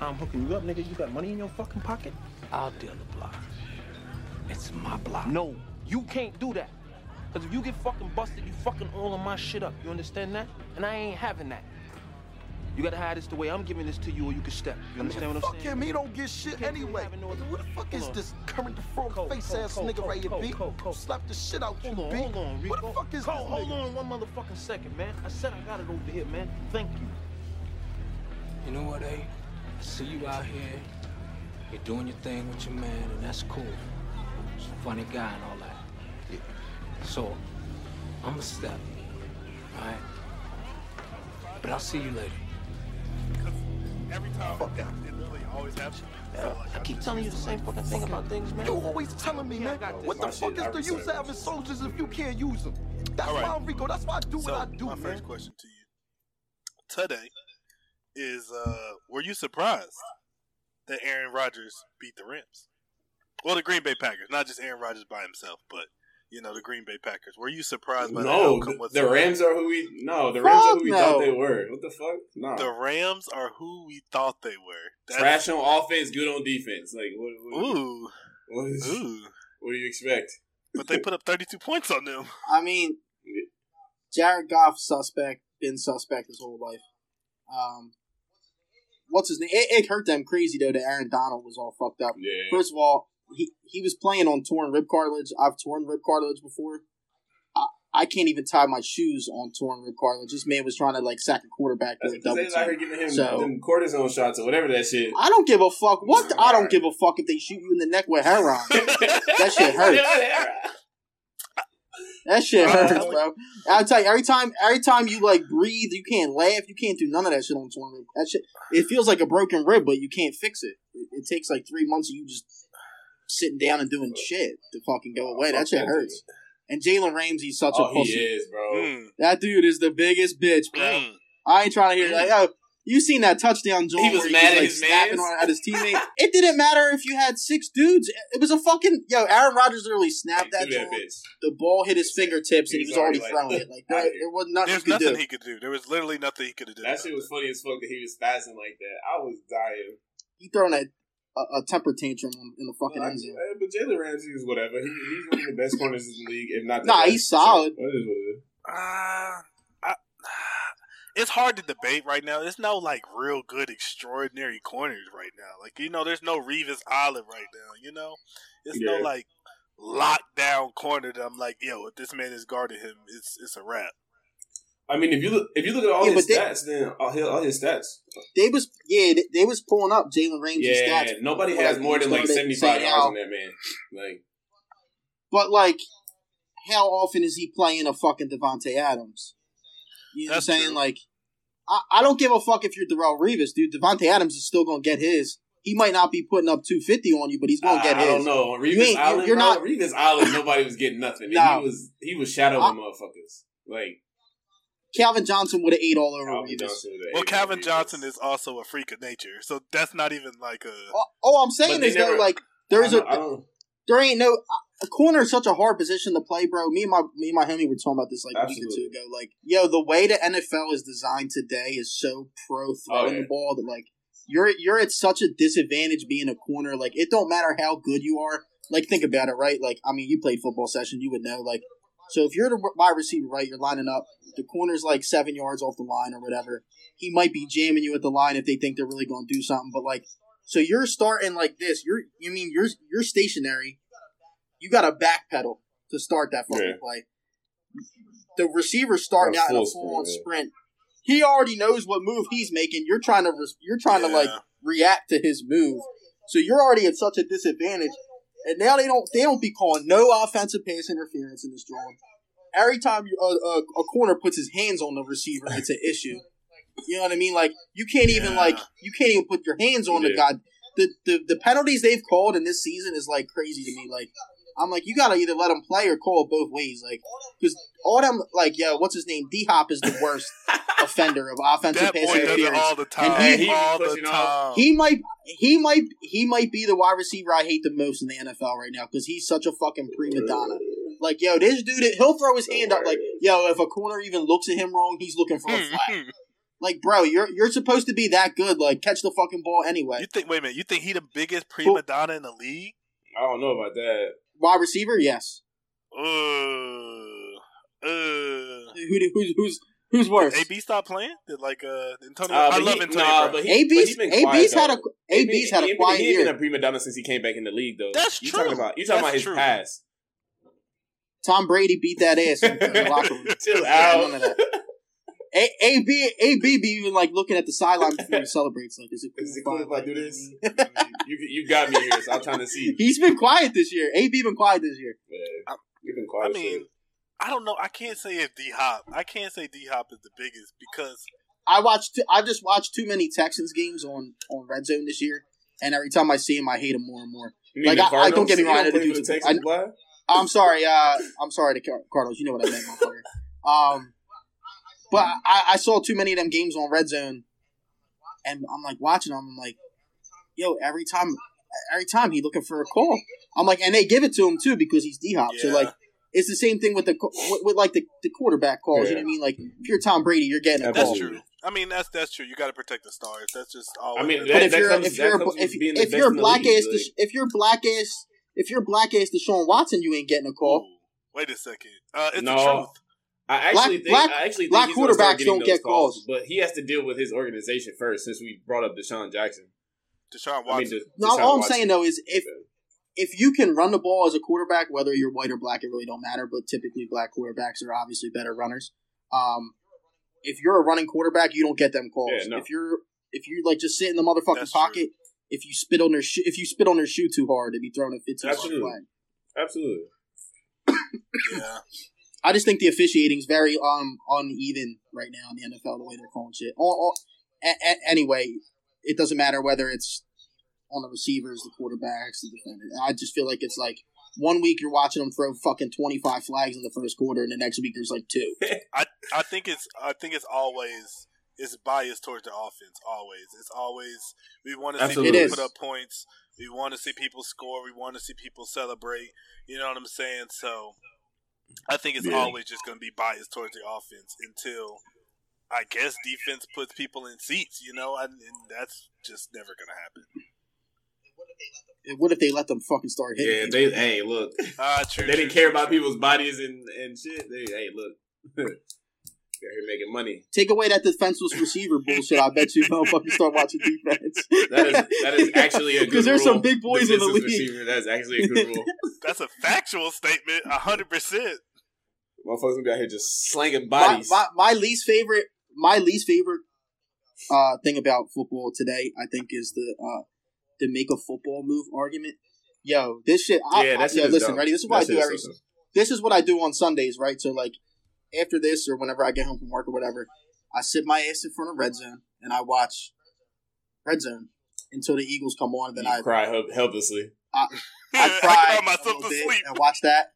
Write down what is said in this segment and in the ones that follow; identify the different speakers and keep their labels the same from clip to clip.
Speaker 1: I'm hooking you up, nigga? You got money in your fucking pocket?
Speaker 2: I'll deal the block. It's my block.
Speaker 1: No, you can't do that. Cause if you get fucking busted, you fucking all of my shit up. You understand that? And I ain't having that. You gotta hide this the way I'm giving this to you, or you can step. You understand what I'm
Speaker 3: Fuck
Speaker 1: saying?
Speaker 3: him, he don't get shit anyway.
Speaker 1: no
Speaker 3: Who the fuck is
Speaker 1: on.
Speaker 3: this current frog
Speaker 1: Cole,
Speaker 3: face
Speaker 1: Cole,
Speaker 3: ass
Speaker 1: Cole,
Speaker 3: nigga right here, B? Slap the shit out you,
Speaker 1: Hold on,
Speaker 3: B.
Speaker 1: hold on, Rico.
Speaker 3: What the fuck is
Speaker 1: Cole,
Speaker 3: this
Speaker 1: hold
Speaker 3: nigga?
Speaker 1: on one motherfucking second, man. I said I got it over here, man. Thank you.
Speaker 2: You know what, A? I see you out here. You're doing your thing with your man, and that's cool. He's a funny guy and all that. So, I'm a step. Alright? But I'll see you later.
Speaker 4: Every time it literally always happens. So, like,
Speaker 1: I keep telling you the same fucking thing about things, man.
Speaker 3: You always telling me,
Speaker 1: Yeah,
Speaker 3: man. What the fuck is the use of having soldiers if you can't use them? That's
Speaker 4: All right.
Speaker 3: why, Rico. That's why I do
Speaker 4: so
Speaker 3: what I do,
Speaker 4: my
Speaker 3: man.
Speaker 4: first question to you today is: uh, Were you surprised that Aaron Rodgers beat the Rams? Well, the Green Bay Packers, not just Aaron Rodgers by himself, but you know the Green Bay Packers. Were you surprised by the
Speaker 5: No,
Speaker 4: outcome?
Speaker 5: the, the Rams are who we no. The Rams are who we
Speaker 6: no.
Speaker 5: thought they were. What the fuck? No.
Speaker 4: The Rams are who we thought they were. That's-
Speaker 5: Trash on offense, good on defense. Like what? what,
Speaker 4: Ooh,
Speaker 5: what, is,
Speaker 4: ooh.
Speaker 5: what do you expect?
Speaker 4: But they put up 32 points on them.
Speaker 6: I mean, Jared Goff suspect, been suspect his whole life. Um, what's his name? It, it hurt them crazy though that Aaron Donald was all fucked up.
Speaker 5: Yeah.
Speaker 6: First of all, he he was playing on torn rib cartilage. I've torn rib cartilage before. I, I can't even tie my shoes on torn rib cartilage. This man was trying to like sack a quarterback with a double
Speaker 5: they was out
Speaker 6: team.
Speaker 5: giving him
Speaker 6: So-
Speaker 5: them cortisone shots or whatever that shit.
Speaker 6: I don't give a fuck. What? I don't give a fuck if they shoot you in the neck with heroin.
Speaker 5: that
Speaker 6: shit hurts. That shit hurts, bro. I'll tell you, every time, every time you like breathe, you can't laugh, you can't do none of that shit on torn rib. That shit, it feels like a broken rib, but you can't fix it. It, it takes like three months of you just sitting down and doing shit to fucking go away. That shit hurts. And Jalen Ramsey's such
Speaker 5: Oh,
Speaker 6: a
Speaker 5: he
Speaker 6: pussy.
Speaker 5: is, bro.
Speaker 4: Mm,
Speaker 6: That dude is the biggest bitch, bro.
Speaker 4: mm.
Speaker 6: I ain't trying to hear like, oh, you seen that touchdown, Joel?
Speaker 5: He was
Speaker 6: where
Speaker 5: mad at
Speaker 6: like,
Speaker 5: his
Speaker 6: snapping on, at his teammate. it didn't matter if you had six dudes. It was a fucking yo. Aaron Rodgers literally snapped that.
Speaker 5: Do that
Speaker 6: The ball hit his fingertips and
Speaker 5: He
Speaker 6: he
Speaker 5: was
Speaker 6: was already
Speaker 5: already
Speaker 6: throwing
Speaker 5: like,
Speaker 6: it. Like there,
Speaker 5: outta here.
Speaker 6: there was nothing
Speaker 4: There's
Speaker 6: he could
Speaker 4: nothing
Speaker 6: do.
Speaker 4: he could do. There was literally nothing he could have done.
Speaker 5: That shit was funny as fuck that he was spazzing like that. I was dying.
Speaker 6: He throwing a, a, a temper tantrum in in the fucking
Speaker 5: Well, I-
Speaker 6: end zone.
Speaker 5: uh, but Jalen Ramsey is whatever. He, he's one of the best corners in the league, if not. The
Speaker 6: Nah,
Speaker 5: best.
Speaker 6: he's solid.
Speaker 5: So, it is what.
Speaker 4: Uh, I, it's hard to debate right now. There's no like real good, extraordinary corners right now. Like you know, there's no Revis Olive right now. You know, there's no
Speaker 5: Yeah.
Speaker 4: like lockdown corner that I'm like, yo, if this man is guarding him, it's it's a wrap.
Speaker 5: I mean, if you look, if you look at all
Speaker 6: Yeah,
Speaker 5: his
Speaker 6: they-
Speaker 5: stats, then all his, all his stats.
Speaker 6: They was yeah, they, they was pulling up Jalen Ramsey's
Speaker 5: Yeah,
Speaker 6: stats.
Speaker 5: nobody has
Speaker 6: like,
Speaker 5: more than like seventy five
Speaker 6: saying
Speaker 5: yards
Speaker 6: how-
Speaker 5: on that man. Like,
Speaker 6: But like, how often is he playing a fucking Davante Adams? You know
Speaker 4: That's
Speaker 6: what I'm saying?
Speaker 4: true.
Speaker 6: Like, I, I don't give a fuck if you're Darrelle Revis, dude. Davante Adams is still gonna get his. He might not be putting up 250 on you, but he's gonna
Speaker 5: I,
Speaker 6: get
Speaker 5: I
Speaker 6: his.
Speaker 5: don't know. On
Speaker 6: You
Speaker 5: Revis
Speaker 6: ain't-
Speaker 5: Island,
Speaker 6: you're
Speaker 5: bro,
Speaker 6: not-
Speaker 5: Revis Island. Nobody was getting nothing.
Speaker 6: No.
Speaker 5: He was he was shadowing
Speaker 6: I-
Speaker 5: motherfuckers. Like
Speaker 6: Calvin Johnson would have ate all over
Speaker 5: Calvin
Speaker 6: Revis.
Speaker 5: Johnson. would've
Speaker 4: Well, Calvin
Speaker 5: Revis.
Speaker 4: Johnson is also a freak of nature, so that's not even like a.
Speaker 6: All, all I'm saying is though,
Speaker 5: never-
Speaker 6: like, there's
Speaker 5: I
Speaker 6: a
Speaker 5: don't, I don't,
Speaker 6: there ain't no a corner is such a hard position to play, bro. Me and my me and my homie were talking about this like a week or two ago. Like, yo, the way the NFL is designed today is so pro oh, throwing
Speaker 5: Oh, yeah.
Speaker 6: the ball that like you're you're at such a disadvantage being a corner. Like, it don't matter how good you are. Like, think about it, right? Like, I mean, you played football session, you would know. Like, so if you're the wide receiver, right, you're lining up. The corner's like seven yards off the line or whatever. He might be jamming you at the line if they think they're really going to do something. But like, so you're starting like this. You're you mean you're you're stationary. You got to backpedal to start that fucking
Speaker 5: Yeah.
Speaker 6: play. The receiver starting out in a
Speaker 5: full
Speaker 6: on
Speaker 5: sprint, yeah.
Speaker 6: He already knows what move he's making. You're trying to res- you're trying to like react to his move. So you're already at such a disadvantage. And now they don't they don't be calling no offensive pass interference in this drawing. Every time you, uh, uh, a corner puts his hands on the receiver, it's an issue. You know what I mean? Like you can't even
Speaker 4: Yeah.
Speaker 6: like you can't even put your hands on the
Speaker 5: Yeah.
Speaker 6: guy. The, the the penalties they've called in this season is like crazy to me. Like I'm like you gotta either let them play or call it both ways. Like because all them like yo, what's his name? D Hop is the worst offender of offensive
Speaker 4: That
Speaker 6: pass
Speaker 4: boy does it
Speaker 6: interference.
Speaker 4: all the time.
Speaker 6: And
Speaker 5: he-
Speaker 4: all the
Speaker 5: pushing uh, off.
Speaker 4: time.
Speaker 6: He might, he might, he might be the wide receiver I hate the most in the NFL right now because he's such a fucking prima donna. Like, yo, this dude, he'll throw his hand up. Like, yo, if a corner even looks at him wrong, he's looking for a mm-hmm. flag. Like, bro, you're you're supposed to be that good. Like, catch the fucking ball anyway.
Speaker 4: You think? Wait a minute. You think he the biggest prima donna in the league?
Speaker 5: I don't know about that.
Speaker 6: Wide receiver, yes.
Speaker 4: Uh, uh.
Speaker 6: Who, do- who's who's who's worse?
Speaker 4: AB stopped playing? Did like uh Antonio?
Speaker 5: Uh,
Speaker 4: I love
Speaker 5: he-
Speaker 4: Antonio.
Speaker 5: nah, but he-
Speaker 6: AB's
Speaker 5: he's been quiet,
Speaker 6: AB's had a
Speaker 5: though.
Speaker 6: AB's had a
Speaker 5: ain't
Speaker 6: quiet
Speaker 5: been, he ain't been
Speaker 6: year.
Speaker 5: a prima donna since he came back in the league, though.
Speaker 4: That's
Speaker 5: you
Speaker 4: true.
Speaker 5: Talking about, you talking
Speaker 4: That's
Speaker 5: about his
Speaker 4: true.
Speaker 5: past.
Speaker 6: Tom Brady beat that ass in the locker room.
Speaker 5: Chill out.
Speaker 6: None of that. A- AB AB be even like looking at the sideline before he celebrates. Like, is it cool,
Speaker 5: Is it cool if I do
Speaker 6: Like,
Speaker 5: this? you you got me here, so I'm trying to see.
Speaker 6: He's been quiet this year. AB been quiet this year.
Speaker 5: Man, you've been
Speaker 4: I
Speaker 5: quiet.
Speaker 4: mean, I don't know. I can't say if D Hop. I can't say D Hop is the biggest because
Speaker 6: I watched. I've just watched too many Texans games on on Red Zone this year, and every time I see him, I hate him more and more.
Speaker 5: You
Speaker 6: like,
Speaker 5: the
Speaker 6: I- I- don't get me wrong, I
Speaker 5: don't
Speaker 6: know
Speaker 5: play
Speaker 6: the
Speaker 5: for the
Speaker 6: dude's-
Speaker 5: Texans,
Speaker 6: I-
Speaker 5: Vlad?
Speaker 6: I'm sorry. Uh, I'm sorry to Car- Cardinals. You know what I meant, motherfucker. Um, but I, I saw too many of them games on Red Zone, and I'm like watching them. I'm like, yo, every time, every time he looking for a call. I'm like, and they give it to him too because he's D Hop. So like, it's the same thing with the with, with like the, the quarterback calls. You know what I mean? Like, if you're Tom Brady, you're getting a
Speaker 4: that's
Speaker 6: call.
Speaker 5: Absolutely.
Speaker 4: true. I mean, that's that's true. You got to protect the stars. That's just all.
Speaker 5: I mean,
Speaker 6: But
Speaker 5: That-
Speaker 6: if
Speaker 5: that
Speaker 6: you're
Speaker 5: comes-
Speaker 6: if you're
Speaker 5: comes
Speaker 6: if,
Speaker 5: with being the
Speaker 6: if you're
Speaker 5: in
Speaker 6: black
Speaker 5: league,
Speaker 6: ass
Speaker 5: like-
Speaker 6: if you're black ass if you're black ass Deshaun Watson, you ain't getting a call.
Speaker 4: Ooh, wait a second. Uh, it's
Speaker 5: No.
Speaker 4: the truth.
Speaker 5: I actually
Speaker 6: Black-
Speaker 5: think
Speaker 6: black-
Speaker 5: I actually think
Speaker 6: black
Speaker 5: he's gonna start
Speaker 6: quarterbacks don't
Speaker 5: those
Speaker 6: get calls.
Speaker 5: but he has to deal with his organization first. Since we brought up Deshaun Jackson,
Speaker 4: Deshaun
Speaker 5: I mean,
Speaker 4: Watson.
Speaker 5: De-
Speaker 6: No,
Speaker 5: Deshaun
Speaker 6: all I'm
Speaker 5: Watson.
Speaker 6: saying though is if if you can run the ball as a quarterback, whether you're white or black, it really don't matter. But typically, black quarterbacks are obviously better runners. Um, if you're a running quarterback, you don't get them calls.
Speaker 5: Yeah, no.
Speaker 6: If you're if you like just sit in the motherfucking
Speaker 4: That's true.
Speaker 6: pocket, if you spit on their shoe, if you spit on their shoe too hard, it'd be thrown a 15 yard
Speaker 5: Absolutely. absolutely.
Speaker 4: yeah.
Speaker 6: I just think the officiating is very um uneven right now in the NFL. The way they're calling shit. All, all, a, a, anyway, it doesn't matter whether it's on the receivers, the quarterbacks, the defenders. I just feel like it's like one week you're watching them throw fucking twenty five flags in the first quarter, and the next week there's like two.
Speaker 4: I I think it's I think it's always it's biased towards the offense. Always, it's always we want to see people put up points. We want to see people score. We want to see people celebrate. You know what I'm saying? So I think it's
Speaker 5: Yeah.
Speaker 4: always just going to be biased towards the offense until I guess defense puts people in seats. You know, and, and that's just never going to happen.
Speaker 6: And what if they let them fucking start hitting?
Speaker 5: Yeah,
Speaker 6: people?
Speaker 5: they hey look,
Speaker 4: Ah, true.
Speaker 5: they
Speaker 4: true,
Speaker 5: didn't care
Speaker 4: true,
Speaker 5: about people's bodies and and shit. They hey look, they're here making money.
Speaker 6: Take away that defenseless receiver bullshit. I bet you don't fucking start watching defense.
Speaker 5: That is that is actually a good
Speaker 6: because there's some big boys in the league.
Speaker 5: Receiver, that's actually a good rule.
Speaker 4: That's a factual statement. hundred percent.
Speaker 5: Motherfuckers gonna be out here just slanging
Speaker 6: my,
Speaker 5: bodies.
Speaker 6: my, my least favorite my least favorite uh thing about football today i think is the uh the make a football move argument yo this shit I,
Speaker 5: yeah,
Speaker 6: I,
Speaker 5: that's
Speaker 6: yo, listen ready this is what i do every this is what i do on sundays right so like after this or whenever i get home from work or whatever i sit my ass in front of red zone and i watch red zone until the eagles come on and then
Speaker 5: you
Speaker 6: i
Speaker 5: cry help- helplessly.
Speaker 6: I
Speaker 4: I
Speaker 6: cry
Speaker 4: cry
Speaker 6: a
Speaker 4: myself to sleep.
Speaker 6: and watch that.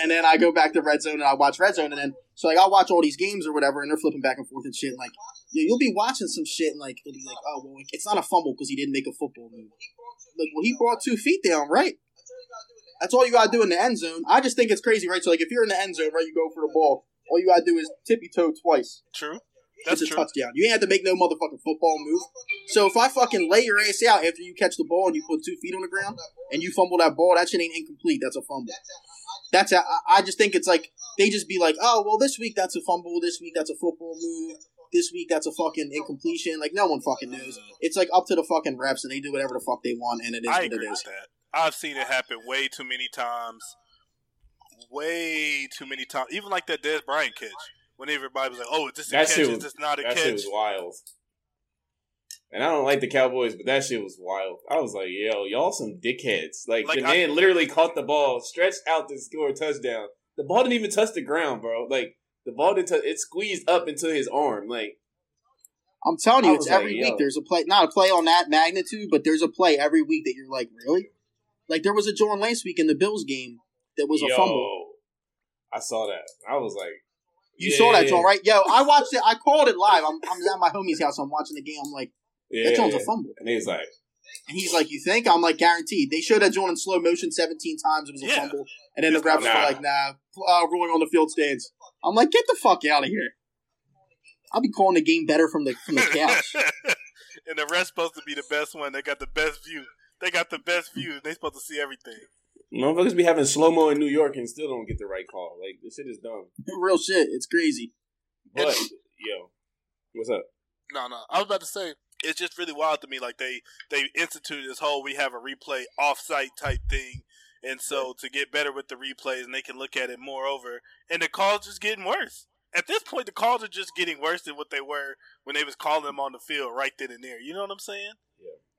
Speaker 6: And then I go back to Red Zone and I watch Red Zone and then so like I'll watch all these games or whatever and they're flipping back and forth and shit and like yeah, you'll be watching some shit and like it'll be like oh well it's not a fumble because he didn't make a football move. Like well he brought two feet down right. That's all you gotta do in the end zone. I just think it's crazy right. So like if you're in the end zone right, you go for the ball. All you gotta do is tippy toe twice.
Speaker 4: True. That's
Speaker 6: it's a
Speaker 4: true.
Speaker 6: touchdown. You ain't have to make no motherfucking football move. So if I fucking lay your ass out after you catch the ball and you put two feet on the ground and you fumble that ball, that shit ain't incomplete. That's a fumble. That's a, I just think it's like they just be like, oh well, this week that's a fumble. This week that's a football move. This week that's a fucking incompletion. Like no one fucking knows. It's like up to the fucking reps and they do whatever the fuck they want and it is
Speaker 4: I
Speaker 6: what it
Speaker 4: with that. I've seen it happen way too many times. Way too many times. Even like that Dez Bryant catch. When everybody was like, "Oh, is this a
Speaker 5: That
Speaker 4: catch?
Speaker 5: shit
Speaker 4: Is
Speaker 5: was-
Speaker 4: this not a
Speaker 5: That shit
Speaker 4: catch?"
Speaker 5: was wild. And I don't like the Cowboys, but that shit was wild. I was like, yo, y'all some dickheads. Like,
Speaker 4: Like,
Speaker 5: the
Speaker 4: I-
Speaker 5: man literally caught the ball, stretched out to score a touchdown. The ball didn't even touch the ground, bro. Like, the ball didn't touch, it squeezed up into his arm. Like,
Speaker 6: I'm telling you, it's
Speaker 5: was like,
Speaker 6: every
Speaker 5: yo.
Speaker 6: week. There's a play, not a play on that magnitude, but there's a play every week that you're like, really? Like there was a Jordan last week in the Bills game that was a
Speaker 5: yo,
Speaker 6: fumble.
Speaker 5: I saw that. I was like,
Speaker 6: You
Speaker 5: yeah,
Speaker 6: saw that, John, right? Yo, I watched it. I called it live. I'm, I'm at my homie's house. I'm watching the game. I'm like,
Speaker 5: Yeah,
Speaker 6: that John's
Speaker 5: yeah.
Speaker 6: a fumble.
Speaker 5: And he's like,
Speaker 6: And he's like, you think? I'm like, guaranteed. They showed that John in slow motion 17 times. It was a
Speaker 4: Yeah.
Speaker 6: fumble. And then the refs
Speaker 5: Nah.
Speaker 6: were like, nah, uh, ruling on the field stands. I'm like, get the fuck out of here. I'll be calling the game better from the from the couch.
Speaker 4: and the rest supposed to be the best one. They got the best view. They got the best view. They supposed to see everything.
Speaker 5: Motherfuckers be having slow mo in New York and still don't get the right call. Like this shit is dumb.
Speaker 6: Real shit. It's crazy.
Speaker 5: But yo, what's up?
Speaker 4: No, no. I was about to say it's just really wild to me. Like they they instituted this whole we have a replay off-site type thing, and so to get better with the replays, and they can look at it more over, and the calls just getting worse. At this point, the calls are just getting worse than what they were when they was calling them on the field right then and there. You know what I'm saying?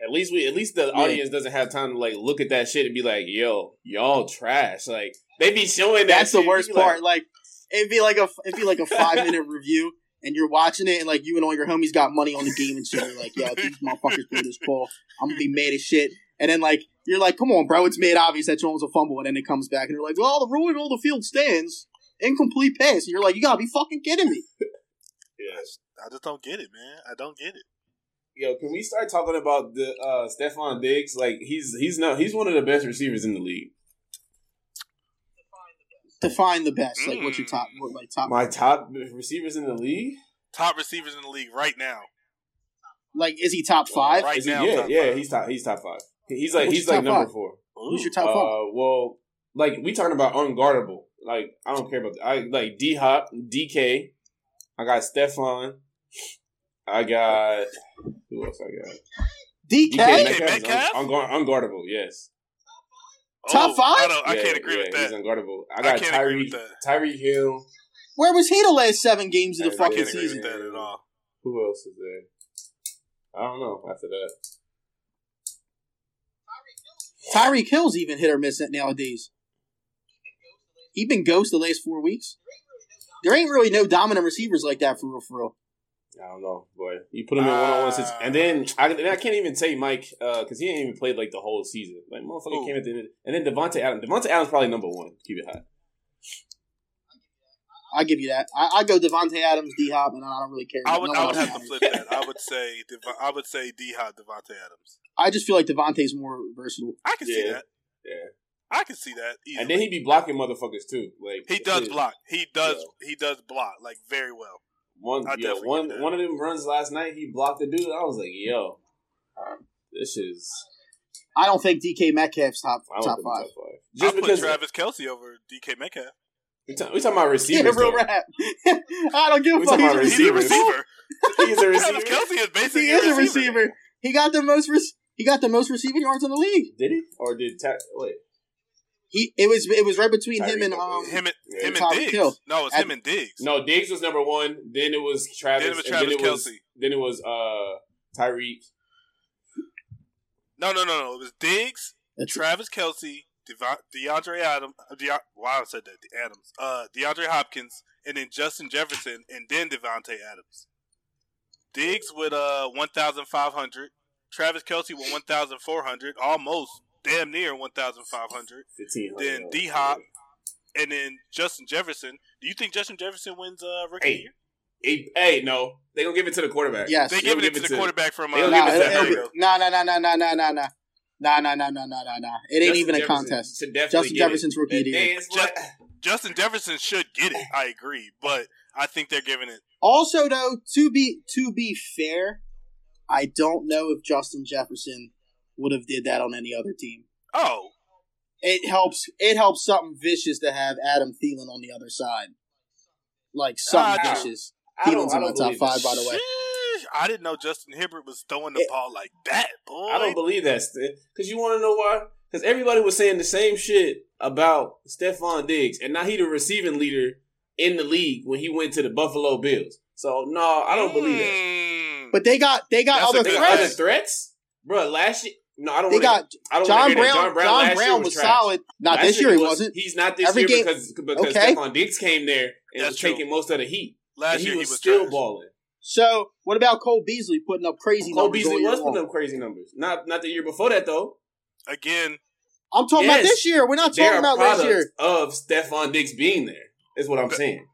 Speaker 5: At least we, at least the audience doesn't have time to like look at that shit and be like, "Yo, y'all trash." Like they be showing that.
Speaker 6: That's the worst
Speaker 5: you be like,
Speaker 6: part. Like it'd be like a it'd be like a five minute review, and you're watching it, and like you and all your homies got money on the game and shit. You're like, yo, if these motherfuckers play this call, I'm gonna be mad as shit. And then like you're like, come on, bro, it's made obvious that Jones a fumble, and then it comes back, and they're like, well, the ruling all the field stands, incomplete pass. And you're like, you gotta be fucking kidding me.
Speaker 5: Yes.
Speaker 4: I just don't get it, man. I don't get it.
Speaker 5: Yo, can we start talking about the uh Stefon Diggs? Like he's he's not he's one of the best receivers in the league.
Speaker 6: Define the best, like what's your
Speaker 4: Mm.
Speaker 6: top, what, like top,
Speaker 5: My top receivers in the league.
Speaker 4: Top receivers in the league right now.
Speaker 6: like is he top five?
Speaker 4: Right
Speaker 5: Is he-
Speaker 4: now,
Speaker 5: yeah, yeah,
Speaker 4: five.
Speaker 5: he's top. He's top five. He's like
Speaker 6: What's
Speaker 5: he's like number
Speaker 6: five?
Speaker 5: four.
Speaker 6: Who's your top five?
Speaker 5: Uh, well, like we talking about unguardable. Like I don't care about. I like D Hop, DK. I got Stefon. I got who else? I got
Speaker 6: DK.
Speaker 5: DK
Speaker 4: Metcalf?
Speaker 5: Metcalf. is
Speaker 4: Metcalf?
Speaker 5: un- unguardable. Yes.
Speaker 6: Top
Speaker 4: Oh,
Speaker 6: five?
Speaker 4: I, don't, I
Speaker 5: Yeah,
Speaker 4: can't agree
Speaker 5: yeah,
Speaker 4: with
Speaker 5: He's
Speaker 4: that.
Speaker 5: unguardable. I
Speaker 4: I
Speaker 5: got
Speaker 4: can't Tyreek.
Speaker 5: Tyreek Hill.
Speaker 6: Where was he the last seven games of the
Speaker 5: I
Speaker 4: I
Speaker 6: fucking
Speaker 4: can't
Speaker 5: can't
Speaker 4: agree
Speaker 6: season?
Speaker 4: with that at all.
Speaker 5: Who else is there? I don't know. After that,
Speaker 6: Tyreek Hill's even hit or miss it nowadays. He been ghost the last four weeks. There ain't really no dominant receivers like that for real, for real.
Speaker 5: I don't know, boy. You put him in one on one, and then ah. I, and I can't even say Mike uh, because he ain't even played like the whole season. Like motherfucker
Speaker 4: Who?
Speaker 5: came at the end, and then Davante Adams. Davante Adams probably number one. Keep it hot.
Speaker 6: I give you that. I, I go Davante Adams, D Hop, and I don't really care.
Speaker 4: I would,
Speaker 6: No
Speaker 4: I would
Speaker 6: else
Speaker 4: have to flip that. I would say, Dev- I would say D Hop, Davante Adams.
Speaker 6: I just feel like Davante's more versatile.
Speaker 4: I can see that.
Speaker 5: Yeah,
Speaker 4: I can see that. Easily.
Speaker 5: and then he'd be blocking motherfuckers too. Like
Speaker 4: he does
Speaker 5: shit.
Speaker 4: block. He does.
Speaker 5: Yeah.
Speaker 4: He does block like very well.
Speaker 5: One,
Speaker 4: I
Speaker 5: yeah, one, one of them runs last night. He blocked the dude. I was like, yo, this is.
Speaker 6: I don't think DK Metcalf's top top five.
Speaker 5: Top five.
Speaker 4: I
Speaker 5: Just
Speaker 4: put
Speaker 5: because
Speaker 4: Travis Kelce over DK Metcalf.
Speaker 5: we talk, we talking about
Speaker 6: Yeah, real
Speaker 5: though.
Speaker 6: rap. I don't give a
Speaker 5: We
Speaker 6: fuck. He's a
Speaker 4: a
Speaker 6: receiver.
Speaker 4: receiver.
Speaker 5: He's a receiver.
Speaker 4: Travis Kelce is basically
Speaker 6: He is a receiver. He got the most. Re- he got the most receiving yards in the league.
Speaker 5: Did he or did ta- wait?
Speaker 6: He it was it was right between him and um.
Speaker 4: Him and
Speaker 5: Yeah.
Speaker 4: him and Diggs.
Speaker 6: Hill.
Speaker 4: No, it's
Speaker 6: At-
Speaker 4: him and Diggs.
Speaker 5: No, Diggs was number one. Then it was Travis.
Speaker 4: Then it was
Speaker 5: and
Speaker 4: Travis
Speaker 5: then it was, Then it was uh Tyreek.
Speaker 4: No, no, no, no. It was Diggs,
Speaker 6: That's-
Speaker 4: Travis Kelce, Devon, DeAndre Adams. Uh, De- wow, I said that. De- Adams. Uh, DeAndre Hopkins, and then Justin Jefferson, and then Davante Adams. Diggs with uh one thousand five hundred. Travis Kelce with one thousand four hundred, almost damn near one thousand five hundred.
Speaker 5: Fifteen.
Speaker 4: Then D Hop, and then Justin Jefferson. Do you think Justin Jefferson wins uh rookie
Speaker 5: Hey,
Speaker 4: year?
Speaker 5: Hey, hey, no, they gonna give it to the quarterback.
Speaker 6: Yes.
Speaker 4: They
Speaker 5: They'll
Speaker 4: giving it
Speaker 5: give
Speaker 4: to the quarterback from
Speaker 5: they'll
Speaker 4: uh,
Speaker 5: give
Speaker 6: Nah,
Speaker 5: it to
Speaker 6: it'll-
Speaker 5: There
Speaker 6: it'll
Speaker 5: you
Speaker 6: be- nah, nah, nah, nah, nah, nah, nah, nah. Nah, nah, nah, nah, nah, nah, nah. It ain't
Speaker 5: Justin
Speaker 6: even a contest.
Speaker 5: should definitely
Speaker 6: Justin
Speaker 5: get it.
Speaker 6: Jefferson's rookie of the year.
Speaker 5: then like-
Speaker 4: Justin Jefferson should get it. I agree, but I think they're giving it.
Speaker 6: Also, though, to be to be fair, I don't know if Justin Jefferson would have did that on any other team.
Speaker 4: Oh,
Speaker 6: It helps. It helps something vicious to have Adam Thielen on the other side. Like something
Speaker 4: Ah,
Speaker 6: vicious. Thielen's in my
Speaker 5: don't
Speaker 6: top five,
Speaker 5: that.
Speaker 6: by the way.
Speaker 4: I didn't know Justin Hibbert was throwing the
Speaker 6: It-
Speaker 4: ball like that, boy.
Speaker 5: I don't believe that, because you want to know why? Because everybody was saying the same shit about Stefon Diggs, and now he the receiving leader in the league when he went to the Buffalo Bills. So no, I don't believe that.
Speaker 4: Mm.
Speaker 6: But they got they got
Speaker 4: That's a
Speaker 6: other
Speaker 5: They
Speaker 4: good
Speaker 5: other
Speaker 6: threats.
Speaker 5: threats, bro. Last year, no, I don't.
Speaker 6: They
Speaker 5: wanna,
Speaker 6: got
Speaker 5: I don't
Speaker 6: John
Speaker 5: wanna hear
Speaker 6: Brown. John Brown,
Speaker 5: last year
Speaker 6: was, solid. Not
Speaker 5: Last
Speaker 6: this year. He
Speaker 5: was-
Speaker 6: wasn't.
Speaker 5: He's not this
Speaker 6: Every
Speaker 5: year
Speaker 6: game-
Speaker 5: because because
Speaker 6: Okay.
Speaker 5: Stefon Diggs came there and
Speaker 4: That's
Speaker 5: was
Speaker 4: true.
Speaker 5: taking most of the heat.
Speaker 4: Last
Speaker 5: he
Speaker 4: year
Speaker 5: was,
Speaker 4: he was
Speaker 5: still
Speaker 4: trash.
Speaker 5: balling.
Speaker 6: So what about Cole Beasley putting up crazy
Speaker 5: Cole
Speaker 6: numbers? all
Speaker 5: Beasley
Speaker 6: year
Speaker 5: was
Speaker 6: long?
Speaker 5: putting up crazy numbers. Not not the year before that though.
Speaker 4: Again,
Speaker 6: I'm talking about this year. We're not talking about last year.
Speaker 5: of Stefon Diggs being there. Is what I'm saying.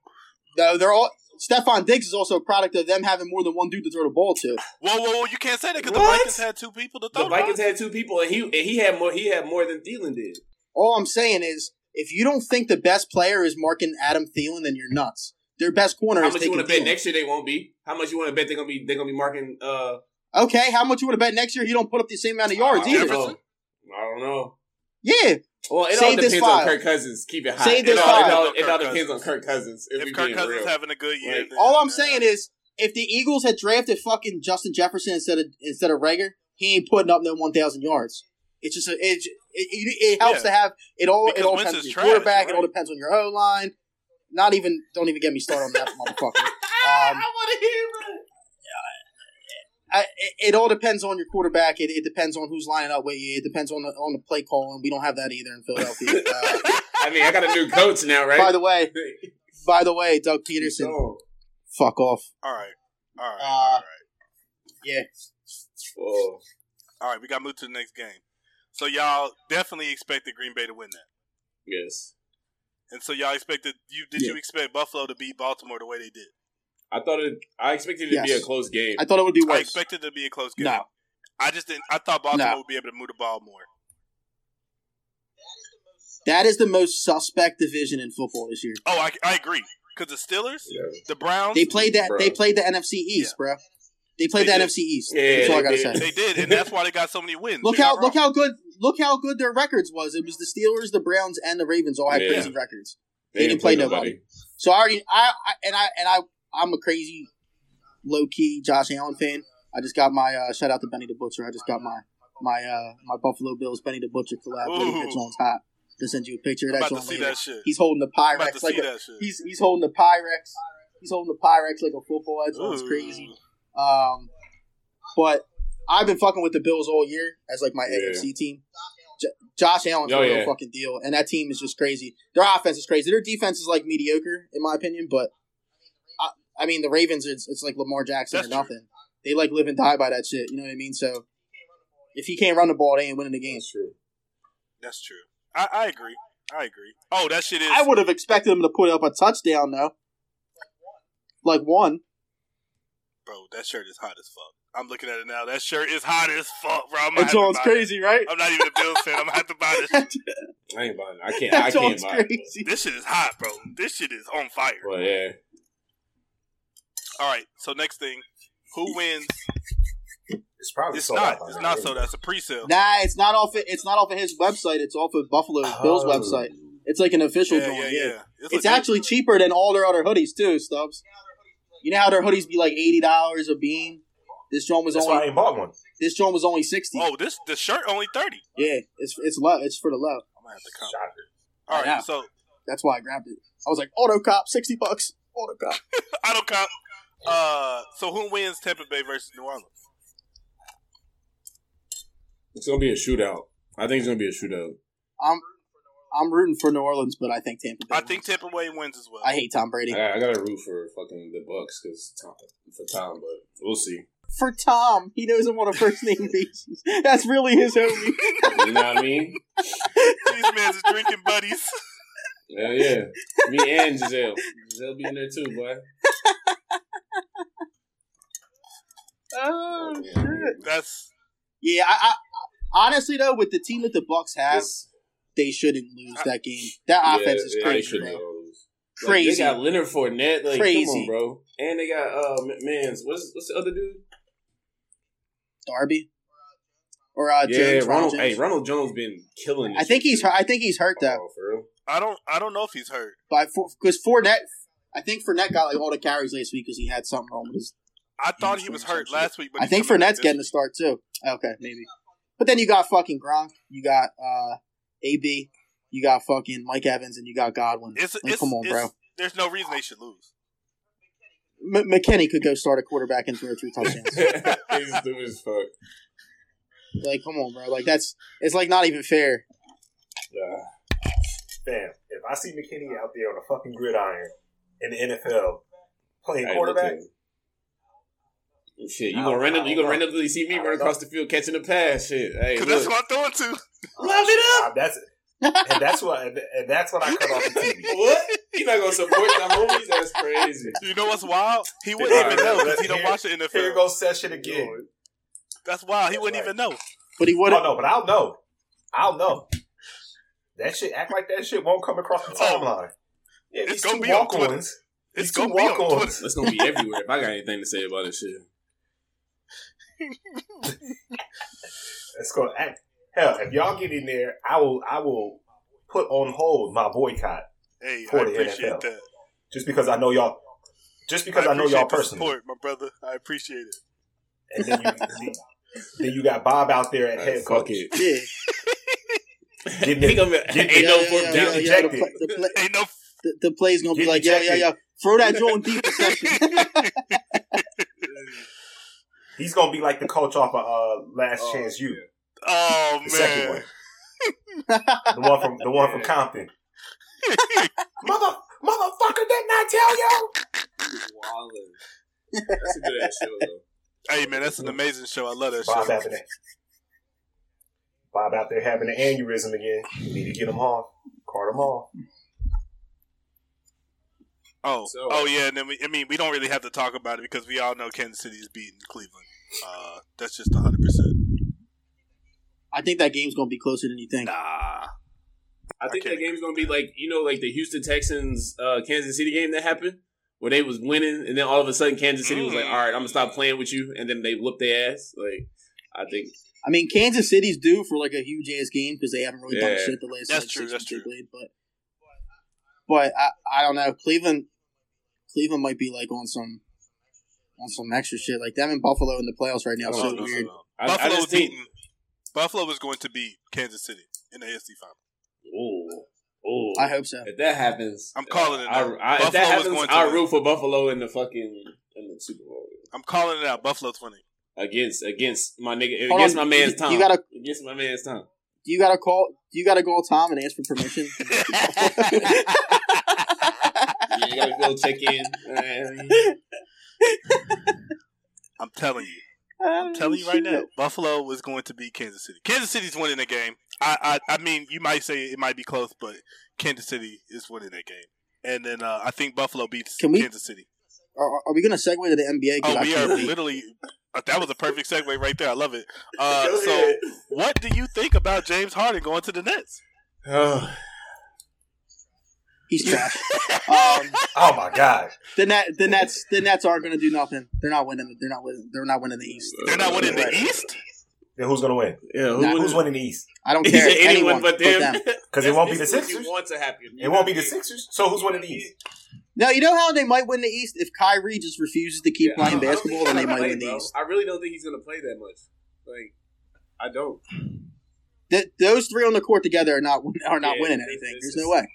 Speaker 6: No, they're all. Stefon Diggs is also a product of them having more than one dude to throw the ball to.
Speaker 4: whoa, whoa, whoa! You can't say that because the Vikings had two people to throw.
Speaker 5: The
Speaker 4: the
Speaker 5: Vikings had two people, and he and he had more. He had more than Thielen did.
Speaker 6: All I'm saying is, if you don't think the best player is marking Adam Thielen, then you're nuts. their best corner
Speaker 5: How
Speaker 6: is
Speaker 5: much you
Speaker 6: taking
Speaker 5: want to bet next year? They won't be. How much you want to bet they're gonna be? They're gonna be marking. Uh,
Speaker 6: Okay, how much you want to bet next year? He don't put up the same amount of yards
Speaker 5: I
Speaker 6: either.
Speaker 5: don't know. I don't know.
Speaker 6: Yeah,
Speaker 5: Well, it all
Speaker 6: Save this
Speaker 5: depends on
Speaker 6: file.
Speaker 5: Kirk Cousins. Keep it high.
Speaker 6: Save
Speaker 5: it all. It all, it all depends on Kirk Cousins. If,
Speaker 4: If Kirk Cousins
Speaker 5: real.
Speaker 4: having a good year,
Speaker 5: Like,
Speaker 6: all I'm saying is if the Eagles had drafted fucking Justin Jefferson instead of instead of Reagor, he ain't putting up no 1,000 yards. It's just a, it, it, it, it helps
Speaker 4: Yeah.
Speaker 6: to have it all.
Speaker 4: Because
Speaker 6: it all
Speaker 4: Wentz
Speaker 6: depends on your
Speaker 4: trash,
Speaker 6: quarterback. It all
Speaker 4: right.
Speaker 6: depends on your O line. Not even don't even get me started on that motherfucker. Um,
Speaker 5: want to hear that.
Speaker 6: I, it, it all depends on your quarterback. It, it depends on who's lining up with you. It depends on the on the play call, and we don't have that either in Philadelphia. Uh,
Speaker 5: I mean, I got a new coach now, right?
Speaker 6: by the way, by the way, Doug Pederson,
Speaker 5: So,
Speaker 6: fuck off.
Speaker 4: all right, all right,
Speaker 6: Uh,
Speaker 4: all right,
Speaker 6: Yeah,
Speaker 5: oh,
Speaker 4: all right. We got to move to the next game. So y'all definitely expected Green Bay to win that,
Speaker 5: yes.
Speaker 4: and so y'all expected you. Did you expect Buffalo to beat Baltimore the way they did?
Speaker 5: I thought it. I expected it to be a close game.
Speaker 6: I thought it would be
Speaker 4: I expected it to be a close game.
Speaker 6: No.
Speaker 4: I just didn't. I thought Baltimore
Speaker 6: No.
Speaker 4: would be able to move the ball more.
Speaker 6: That is the most suspect division in football this year.
Speaker 4: Oh, I, I agree. Because the Steelers,
Speaker 5: Yeah.
Speaker 4: the Browns,
Speaker 6: They played that.
Speaker 5: Bro.
Speaker 6: They played the NFC East, bro. They played
Speaker 4: They
Speaker 6: the
Speaker 4: did.
Speaker 6: NFC East.
Speaker 5: Yeah,
Speaker 6: That's all I
Speaker 5: they
Speaker 6: gotta
Speaker 5: did.
Speaker 6: say.
Speaker 4: they did, and that's why they got so many wins.
Speaker 6: Look
Speaker 4: You're
Speaker 6: how look how good look how good their records was. It was the Steelers, the Browns, and the Ravens all had
Speaker 5: Yeah.
Speaker 6: crazy records. They didn't play nobody. So I already I, I and I and I I'm a crazy low key Josh Allen fan. I just got my uh, shout out to Benny the Butcher. I just got my my uh my Buffalo Bills Benny the Butcher collab. Buddy,
Speaker 4: Ooh.
Speaker 6: that joint's hot. To send you a picture of
Speaker 4: I'm
Speaker 6: that
Speaker 4: about to
Speaker 6: joint
Speaker 4: see
Speaker 6: later.
Speaker 4: that.
Speaker 6: He's holding the
Speaker 4: I'm about to
Speaker 6: Pyrex like a, he's he's holding the Pyrex. He's holding the Pyrex like a football. That joint's
Speaker 4: Ooh.
Speaker 6: crazy. Um, but I've been fucking with the Bills all year as like my
Speaker 5: Yeah.
Speaker 6: AFC team. J- Josh Allen's
Speaker 5: Oh,
Speaker 6: a real
Speaker 5: yeah.
Speaker 6: fucking deal, and that team is just crazy. Their offense is crazy. Their defense is like mediocre in my opinion, but I, I mean the Ravens it's, it's like Lamar Jackson
Speaker 4: That's
Speaker 6: or
Speaker 4: true.
Speaker 6: nothing. They like live and die by that shit. You know what I mean? So if he can't run the ball, they ain't winning the game.
Speaker 5: That's true.
Speaker 4: That's true. I, I agree. I agree. Oh, that shit is.
Speaker 6: I would have expected him to put up a touchdown though, like one.
Speaker 4: Bro, that shirt is hot as fuck. I'm looking at it now. That shirt is hot as fuck, bro. I'm gonna
Speaker 6: That
Speaker 4: have to
Speaker 6: joint's
Speaker 4: buy
Speaker 6: crazy, right?
Speaker 4: I'm not even a Bills fan. I'm gonna have to buy this. shit.
Speaker 5: I ain't buying. It. I can't. I can't
Speaker 6: joint's
Speaker 5: buy it.
Speaker 6: crazy.
Speaker 4: This shit is hot, bro. This shit is on fire.
Speaker 5: But yeah,
Speaker 4: All right. So next thing, who wins?
Speaker 7: It's probably
Speaker 4: It's
Speaker 7: sold
Speaker 4: not.
Speaker 7: out
Speaker 4: It's not
Speaker 7: isn't
Speaker 4: so. That's a pre-sale.
Speaker 6: Nah, it's not off. It, it's not off of his website. It's off of Buffalo Bills
Speaker 7: Oh.
Speaker 6: website. It's like an official
Speaker 4: Yeah, yeah,
Speaker 6: Yeah,
Speaker 4: yeah.
Speaker 6: It's,
Speaker 4: legit.
Speaker 6: actually cheaper than all their other hoodies too, Stubbs. You know how their hoodies be like eighty dollars a beam. This joint was
Speaker 7: That's why I
Speaker 6: only
Speaker 7: ain't bought one.
Speaker 6: this joint was only sixty.
Speaker 4: Oh, this the shirt only thirty.
Speaker 6: Yeah, it's it's low. It's for the love.
Speaker 4: I'm gonna have to come.
Speaker 7: Shocker.
Speaker 4: All right.
Speaker 6: Yeah.
Speaker 4: So
Speaker 6: That's why I grabbed it. I was like, Auto Cop, sixty bucks. Auto Cop.
Speaker 4: I don't count. Uh, so who wins Tampa Bay versus New Orleans?
Speaker 5: it's gonna be a shootout. I think it's gonna be a shootout.
Speaker 6: I'm I'm rooting for New Orleans, but I think Tampa Bay.
Speaker 4: I think
Speaker 6: wins.
Speaker 4: Tampa Bay wins as well.
Speaker 6: I hate Tom Brady.
Speaker 5: I, I gotta root for fucking the Bucks because for Tom, but we'll see.
Speaker 6: For Tom, he knows him on a first name basis. That's really his homie.
Speaker 5: You know what I mean?
Speaker 4: These men is drinking buddies.
Speaker 5: Yeah, yeah. Me and Gisele. Gisele be in there too, boy.
Speaker 6: Oh shit.
Speaker 4: That's
Speaker 6: Yeah, I, I honestly though, with the team that the Bucks have,
Speaker 5: It's-
Speaker 6: they shouldn't lose that game. That
Speaker 5: yeah,
Speaker 6: offense is
Speaker 5: yeah, they
Speaker 6: crazy, bro.
Speaker 5: lose. Like,
Speaker 6: Crazy.
Speaker 5: they got Leonard Fournette. Like, come
Speaker 6: Crazy.
Speaker 5: on, bro. And they got uh man's what's what's the other dude?
Speaker 6: Darby or uh,
Speaker 5: yeah,
Speaker 6: Jones.
Speaker 5: Ronald.
Speaker 6: Jones.
Speaker 5: Hey, Ronald Jones been killing.
Speaker 6: I think he's. hurt- I think he's hurt though.
Speaker 5: Oh, for real.
Speaker 4: I don't I don't know if he's hurt.
Speaker 6: But because Fournette, I think Fournette got like all the carries last week because he had something wrong with his.
Speaker 4: I thought he was hurt last week, but
Speaker 6: I think
Speaker 4: coming
Speaker 6: Fournette's getting the start too. Okay, maybe. But then you got fucking Gronk. You got uh AB. You got fucking Mike Evans, and you got Godwin.
Speaker 4: It's,
Speaker 6: Like,
Speaker 4: it's,
Speaker 6: come on,
Speaker 4: it's-
Speaker 6: bro.
Speaker 4: There's no reason they should lose.
Speaker 6: M- McKinney could go start a quarterback and throw three touchdowns.
Speaker 5: he's stupid as fuck.
Speaker 6: like, come on, bro. Like that's it's like not even fair.
Speaker 5: Yeah.
Speaker 7: Fam, if I see McKinney out there on a fucking gridiron in the NFL playing
Speaker 5: Hey,
Speaker 7: quarterback,
Speaker 5: look at- Shit, you gonna randomly, you gonna randomly see me run across the field catching a pass. Shit, hey,
Speaker 4: Because that's what I'm throwing to.
Speaker 5: Love it
Speaker 7: uh, that's and that's what and that's what I cut off the TV.
Speaker 5: What? You not gonna support the homies? That's crazy.
Speaker 4: You know what's wild? He wouldn't
Speaker 7: All
Speaker 4: even know because he don't watch the field.
Speaker 7: Here
Speaker 4: NFL.
Speaker 7: goes session again.
Speaker 4: That's wild. He
Speaker 7: That's
Speaker 4: wouldn't
Speaker 7: right.
Speaker 4: even know.
Speaker 6: But he would.
Speaker 7: Oh no, but I'll know. I'll know. That shit act like that shit won't come across the
Speaker 4: Oh.
Speaker 7: timeline. Yeah,
Speaker 4: It's gonna be on
Speaker 7: walk-ons.
Speaker 4: It's
Speaker 7: These two
Speaker 4: gonna be on
Speaker 7: walk-ons.
Speaker 4: Twitter.
Speaker 5: It's gonna be everywhere. If I got anything to say about this shit,
Speaker 7: Let's go. eh, Hell, if y'all get in there, I will. I will put on hold my boycott
Speaker 4: Hey,
Speaker 7: For
Speaker 4: I
Speaker 7: the
Speaker 4: appreciate
Speaker 7: NFL.
Speaker 4: that.
Speaker 7: just because I know y'all. Just because I, know y'all
Speaker 4: the
Speaker 7: personally,
Speaker 4: support, my brother. I appreciate it.
Speaker 7: and then you, then, then you got Bob out there at head
Speaker 5: fuck
Speaker 7: coach.
Speaker 5: it.
Speaker 6: Yeah.
Speaker 7: Getting
Speaker 5: He
Speaker 7: it,
Speaker 5: gonna be,
Speaker 7: Get-
Speaker 5: ain't no
Speaker 6: Yeah, yeah, yeah,
Speaker 7: getting
Speaker 6: yeah, the,
Speaker 7: ejected.
Speaker 6: play, the, play,
Speaker 4: Ain't no
Speaker 6: the, the play's gonna be like, yo, yo,
Speaker 7: ejected.
Speaker 6: yo, throw that joint deep for section.
Speaker 7: He's gonna be like the coach off of uh, Last
Speaker 5: Oh,
Speaker 7: Chance U,
Speaker 4: Oh
Speaker 7: the second
Speaker 4: man.
Speaker 7: one, the one from the one from Compton. Mother, motherfucker, didn't I tell you?
Speaker 5: That's a good ass show though.
Speaker 4: Hey man, that's an amazing show. I love that
Speaker 7: Bob
Speaker 4: show.
Speaker 7: having it. Bob out there having an aneurysm again. We need to get him off. Cart him off.
Speaker 4: Oh,
Speaker 5: So-
Speaker 4: oh yeah. And then we, I mean, we don't really have to talk about it because we all know Kansas City is beating Cleveland. Uh, that's just hundred percent.
Speaker 6: I think that game's gonna be closer than you think.
Speaker 4: Nah.
Speaker 5: I think
Speaker 4: Okay.
Speaker 5: that game's gonna be like you know, like the Houston Texans uh, Kansas City game that happened where they was winning, and then all of a sudden Kansas City was like,
Speaker 4: Mm.
Speaker 5: "All right, I'm gonna stop playing with you," and then they whooped their ass. Like I think
Speaker 6: I mean, Kansas City's due for like a huge ass game because they haven't really done
Speaker 5: Yeah.
Speaker 6: shit the last
Speaker 4: That's
Speaker 6: like,
Speaker 4: true,
Speaker 6: six
Speaker 4: that's
Speaker 6: weeks
Speaker 4: true.
Speaker 6: played. But but I, I don't know. Cleveland Cleveland might be like on some on some extra shit. Like them in Buffalo in the playoffs right now. is so
Speaker 4: no, no,
Speaker 6: weird.
Speaker 4: no.
Speaker 5: I,
Speaker 4: Buffalo
Speaker 5: I
Speaker 4: was
Speaker 5: just think.
Speaker 4: beating. Buffalo was going to beat Kansas City in the AFC final.
Speaker 5: Oh, oh!
Speaker 6: I hope so.
Speaker 5: If that happens,
Speaker 4: I'm calling it
Speaker 5: I,
Speaker 4: now.
Speaker 5: I, if that happens,
Speaker 4: going to
Speaker 5: I'll
Speaker 4: win.
Speaker 5: root for Buffalo in the fucking in the Super Bowl
Speaker 4: I'm calling it out. Buffalo twenty
Speaker 5: against against my nigga
Speaker 6: Hold
Speaker 5: against
Speaker 6: on,
Speaker 5: my man's
Speaker 6: you-
Speaker 5: Tom.
Speaker 6: you gotta-
Speaker 5: against my man's Tom.
Speaker 6: Do you gotta call? Do you gotta call Tom and ask for permission?
Speaker 5: You gotta go check in.
Speaker 4: I'm telling you. I'm telling you right now. Buffalo was going to beat Kansas City. Kansas City's winning the game. I, I, I mean, you might say it might be close, but Kansas City is winning that game. And then uh, I think Buffalo beats
Speaker 6: Can we-
Speaker 4: Kansas City.
Speaker 6: Are, are we gonna segue to the NBA?
Speaker 4: Oh,
Speaker 6: I
Speaker 4: we are
Speaker 6: wait.
Speaker 4: literally. Uh, that was a perfect segue right there. I love it. Uh, so, what do you think about James Harden going to the Nets?
Speaker 6: He's trash. um,
Speaker 7: Oh my god.
Speaker 6: the net, the Nets, the Nets aren't gonna do nothing. They're not winning. They're not winning. They're not winning the East.
Speaker 4: They're not winning the
Speaker 7: Right.
Speaker 4: East.
Speaker 7: Then who's gonna win?
Speaker 5: yeah. Who
Speaker 6: Nah,
Speaker 7: Who's winning the East?
Speaker 6: I don't care.
Speaker 5: said anyone
Speaker 6: Anyone
Speaker 5: but them.
Speaker 7: Because it won't be the
Speaker 5: This is what
Speaker 7: Sixers.
Speaker 5: You want to happen.
Speaker 7: It won't be the Sixers. So who's winning the East?
Speaker 6: Now you know how they might win the East if Kyrie just refuses to keep
Speaker 5: Yeah,
Speaker 6: playing
Speaker 5: don't- I don't
Speaker 6: basketball. Then they might
Speaker 5: play,
Speaker 6: win the
Speaker 5: bro.
Speaker 6: East.
Speaker 5: I really don't think he's gonna play that much. Like, I don't.
Speaker 6: Th- those three on the court together are not are not
Speaker 5: Yeah,
Speaker 6: winning anything. There's no way.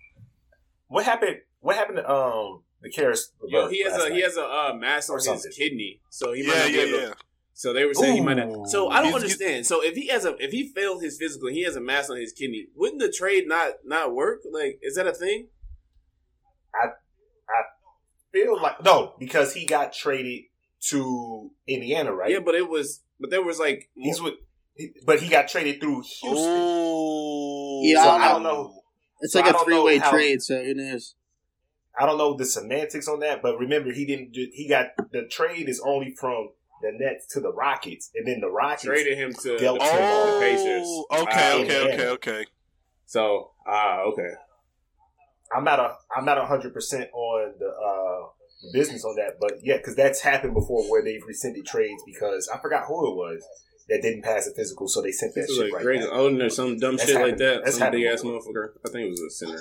Speaker 7: What happened? What happened to um the Caris?
Speaker 5: Yo, he has
Speaker 7: last
Speaker 5: a he has a uh, mass on his kidney, so he might
Speaker 4: Yeah,
Speaker 5: not be
Speaker 4: yeah,
Speaker 5: able.
Speaker 4: yeah.
Speaker 5: So they were saying he might
Speaker 7: Ooh.
Speaker 5: not. So I don't
Speaker 4: He's-
Speaker 5: understand. So if he has a if he failed his physical, and he has a mass on his kidney. Wouldn't the trade not not work? Like, is that a thing?
Speaker 7: I I feel like no because he got traded to Indiana, right?
Speaker 5: Yeah, but it was. But there was like
Speaker 7: He's with, he- but he got traded through Houston.
Speaker 4: Oh,
Speaker 6: Yeah,
Speaker 7: So
Speaker 6: I
Speaker 7: I don't know.
Speaker 6: It's
Speaker 7: So
Speaker 6: like
Speaker 7: I
Speaker 6: a
Speaker 7: don't
Speaker 6: three
Speaker 7: know
Speaker 6: way trade. So who knows?
Speaker 7: I don't know the semantics on that, but remember he didn't. Do, he got the trade is only from the Nets to the Rockets, and then the Rockets.
Speaker 5: traded him to
Speaker 7: Dealt
Speaker 5: the,
Speaker 7: him on
Speaker 5: the
Speaker 4: Oh,
Speaker 5: Pacers.
Speaker 4: okay,
Speaker 5: Uh,
Speaker 4: okay, okay, okay.
Speaker 5: So ah, okay.
Speaker 7: I'm not a. I'm not hundred percent on the uh, business on that, but yeah, because that's happened before where they've rescinded trades because I forgot who it was that didn't pass the physical, so they sent that
Speaker 5: This was
Speaker 7: shit
Speaker 5: like
Speaker 7: right
Speaker 5: great
Speaker 7: back.
Speaker 5: Oden or some dumb
Speaker 7: That's
Speaker 5: shit like that.
Speaker 7: That's
Speaker 5: some big ass motherfucker. I think it was a center.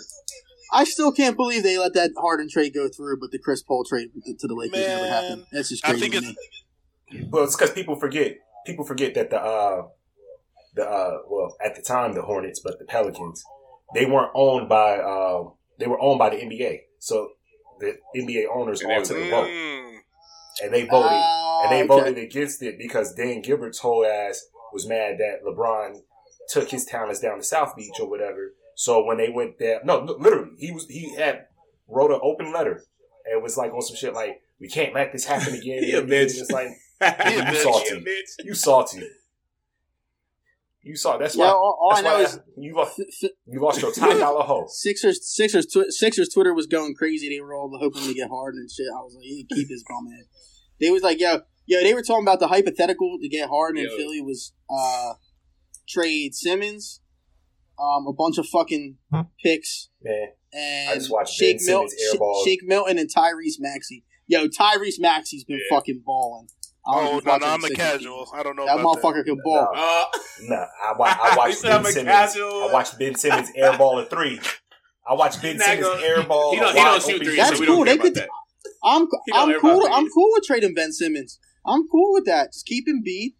Speaker 6: I still can't believe they let that Harden trade go through, but the Chris Paul trade to the Lakers never happened. That's just
Speaker 4: I
Speaker 6: crazy.
Speaker 4: think
Speaker 6: to
Speaker 4: it's-
Speaker 6: me.
Speaker 7: Well, it's because people forget. People forget that the uh, the uh, well at the time the Hornets, but the Pelicans, they weren't owned by uh, they were owned by the NBA. So the NBA owners
Speaker 5: And they
Speaker 7: all took
Speaker 5: was-
Speaker 7: a vote,
Speaker 4: Mm.
Speaker 7: And they voted
Speaker 6: Oh,
Speaker 7: and they oh,
Speaker 6: okay.
Speaker 7: voted against it because Dan Gilbert's whole ass was mad that LeBron took his talents down to South Beach or whatever. So when they went there, no, no, literally, he was he had wrote an open letter and was like on some shit like we can't let this happen again.
Speaker 5: He a
Speaker 7: And
Speaker 5: bitch.
Speaker 7: It's like you
Speaker 4: bitch.
Speaker 7: salty.
Speaker 5: He a bitch.
Speaker 7: You salty. You saw. That's
Speaker 6: Yeah,
Speaker 7: why.
Speaker 6: all, all I know
Speaker 7: why
Speaker 6: is
Speaker 7: you lost.
Speaker 6: F- F-
Speaker 7: You lost your top dollar hoe.
Speaker 6: Sixers, Sixers, tw- Sixers Twitter was going crazy. They were all hoping to get Harden and shit. I was like, he keep his bum head. They was like, yo, yo, they were talking about the hypothetical to get Harden in Philly was uh trade Simmons, um, a bunch of fucking picks,
Speaker 7: Man,
Speaker 6: and
Speaker 7: I just watched
Speaker 6: Shake,
Speaker 7: Ben
Speaker 6: Mil-
Speaker 7: Simmons
Speaker 6: Sh- Shake Milton and Tyrese Maxey. Yo, Tyrese Maxey's been
Speaker 5: Yeah.
Speaker 6: fucking balling. I was
Speaker 4: Oh
Speaker 6: just
Speaker 4: no,
Speaker 6: watching
Speaker 4: no, I'm a
Speaker 6: Sixers
Speaker 4: casual. I don't know
Speaker 6: That
Speaker 4: about
Speaker 6: motherfucker can ball.
Speaker 7: No.
Speaker 5: Uh,
Speaker 7: Nah, I, wa- I
Speaker 5: He
Speaker 7: watched
Speaker 5: I'm
Speaker 7: Ben
Speaker 5: a
Speaker 7: Simmons.
Speaker 5: casual.
Speaker 7: I watched Ben Simmons airball a three. I watched Ben Simmons airball.
Speaker 5: he
Speaker 7: a
Speaker 5: don't, he don't shoot
Speaker 7: open
Speaker 5: threes,
Speaker 6: That's
Speaker 5: so
Speaker 6: cool. They
Speaker 5: about
Speaker 6: could-
Speaker 5: that.
Speaker 6: I'm I'm cool. I'm cool with trading Ben Simmons. I'm cool with that. Just keep him beat.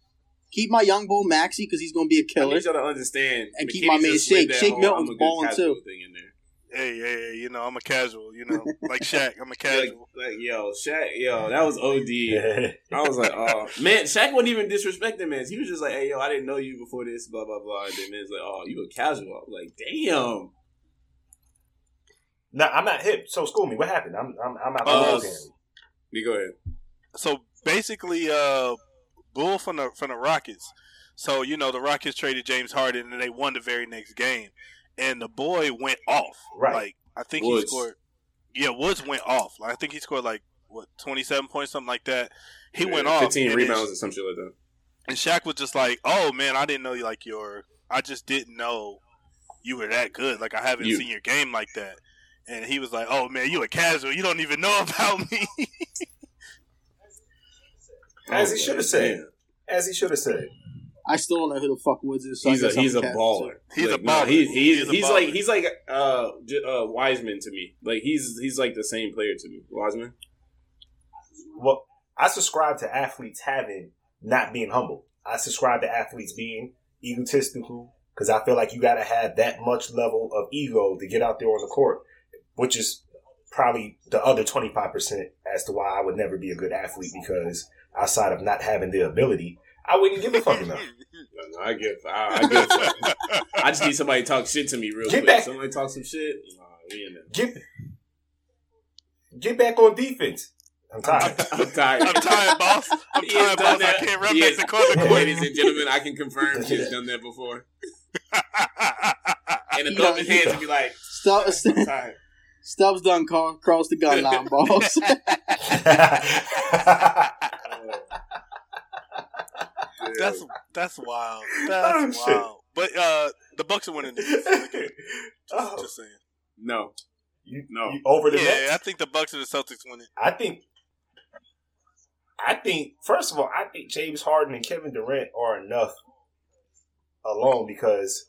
Speaker 6: Keep my young bull Maxey because he's gonna be a killer.
Speaker 5: I need y'all to understand.
Speaker 6: And keep my man Shake. Shake
Speaker 5: whole
Speaker 6: Milton's
Speaker 5: I'm a good
Speaker 6: balling, too.
Speaker 5: Thing in there.
Speaker 4: Hey, hey, hey, you know, I'm a casual. You know, like Shaq, I'm a casual.
Speaker 5: like, yo, Shaq, yo, that was OD.
Speaker 7: Yeah.
Speaker 5: I was like, oh man, Shaq wasn't even disrespecting man. He was just like, hey yo, I didn't know you before this, blah blah blah. And then man's like, oh, you a casual. I was like, damn.
Speaker 7: No, I'm not hip. So school me. What happened? I'm I'm I'm out.
Speaker 4: Uh,
Speaker 7: Uh,
Speaker 5: You go ahead.
Speaker 4: So basically, uh, Bull from the from the Rockets. So you know, the Rockets traded James Harden, and they won the very next game, and the boy went off.
Speaker 7: Right.
Speaker 4: Like I think
Speaker 5: Woods.
Speaker 4: he scored. Yeah, Woods went off. Like I think he scored like what 27 points, something like that. He went off.
Speaker 5: Fifteen rebounds or some shit like that.
Speaker 4: And Shaq was just like, "Oh man, I didn't know you like your. I just didn't know you were that good. Like I haven't
Speaker 5: You.
Speaker 4: seen your game like that." And he was like, "Oh man, you a casual. You don't even know about me."
Speaker 7: As he should have said.
Speaker 5: Oh,
Speaker 7: As he should have said.
Speaker 6: I still don't know who the fuck Woods is. So
Speaker 5: He's
Speaker 6: I
Speaker 5: a he's a
Speaker 6: cat,
Speaker 5: baller.
Speaker 4: He's a
Speaker 5: Like, nah,
Speaker 4: baller.
Speaker 5: he, he's
Speaker 4: He's a
Speaker 5: he's
Speaker 4: baller.
Speaker 5: like he's like uh, uh Wiseman to me. Like he's he's like the same player to me. Wiseman.
Speaker 7: Well, I subscribe to athletes having not being humble. I subscribe to athletes being egotistical because I feel like you got to have that much level of ego to get out there on the court, which is probably the other 25% as to why I would never be a good athlete because outside of not having the ability, I wouldn't give a fuck enough.
Speaker 5: No, no, I get I, I get. I just need somebody to talk shit to me real
Speaker 7: Get
Speaker 5: quick.
Speaker 7: back.
Speaker 5: Somebody talk some shit. Nah, we in there.
Speaker 7: Get, get back on defense. I'm tired.
Speaker 5: I'm tired.
Speaker 4: I'm tired, boss. I'm
Speaker 5: He
Speaker 4: tired,
Speaker 5: done
Speaker 4: boss. I
Speaker 5: that.
Speaker 4: can't run
Speaker 5: He
Speaker 4: back to corner court.
Speaker 5: Ladies and gentlemen, I can confirm he's done that before. And the
Speaker 6: You
Speaker 5: throw
Speaker 6: know,
Speaker 5: his hands and be like,
Speaker 6: "Stop."
Speaker 5: I'm tired.
Speaker 6: Stubbs done call, cross the gun line, boss.
Speaker 4: That's that's wild.
Speaker 7: Oh,
Speaker 4: That's
Speaker 7: shit.
Speaker 4: wild. But uh, the Bucks are winning. This. Just,
Speaker 7: Oh.
Speaker 4: just saying.
Speaker 5: no.
Speaker 7: You,
Speaker 5: No.
Speaker 7: you over the
Speaker 4: Yeah,
Speaker 7: Nets?
Speaker 4: I think the Bucks and the Celtics win it.
Speaker 7: I think. I think first of all, I think James Harden and Kevin Durant are enough alone because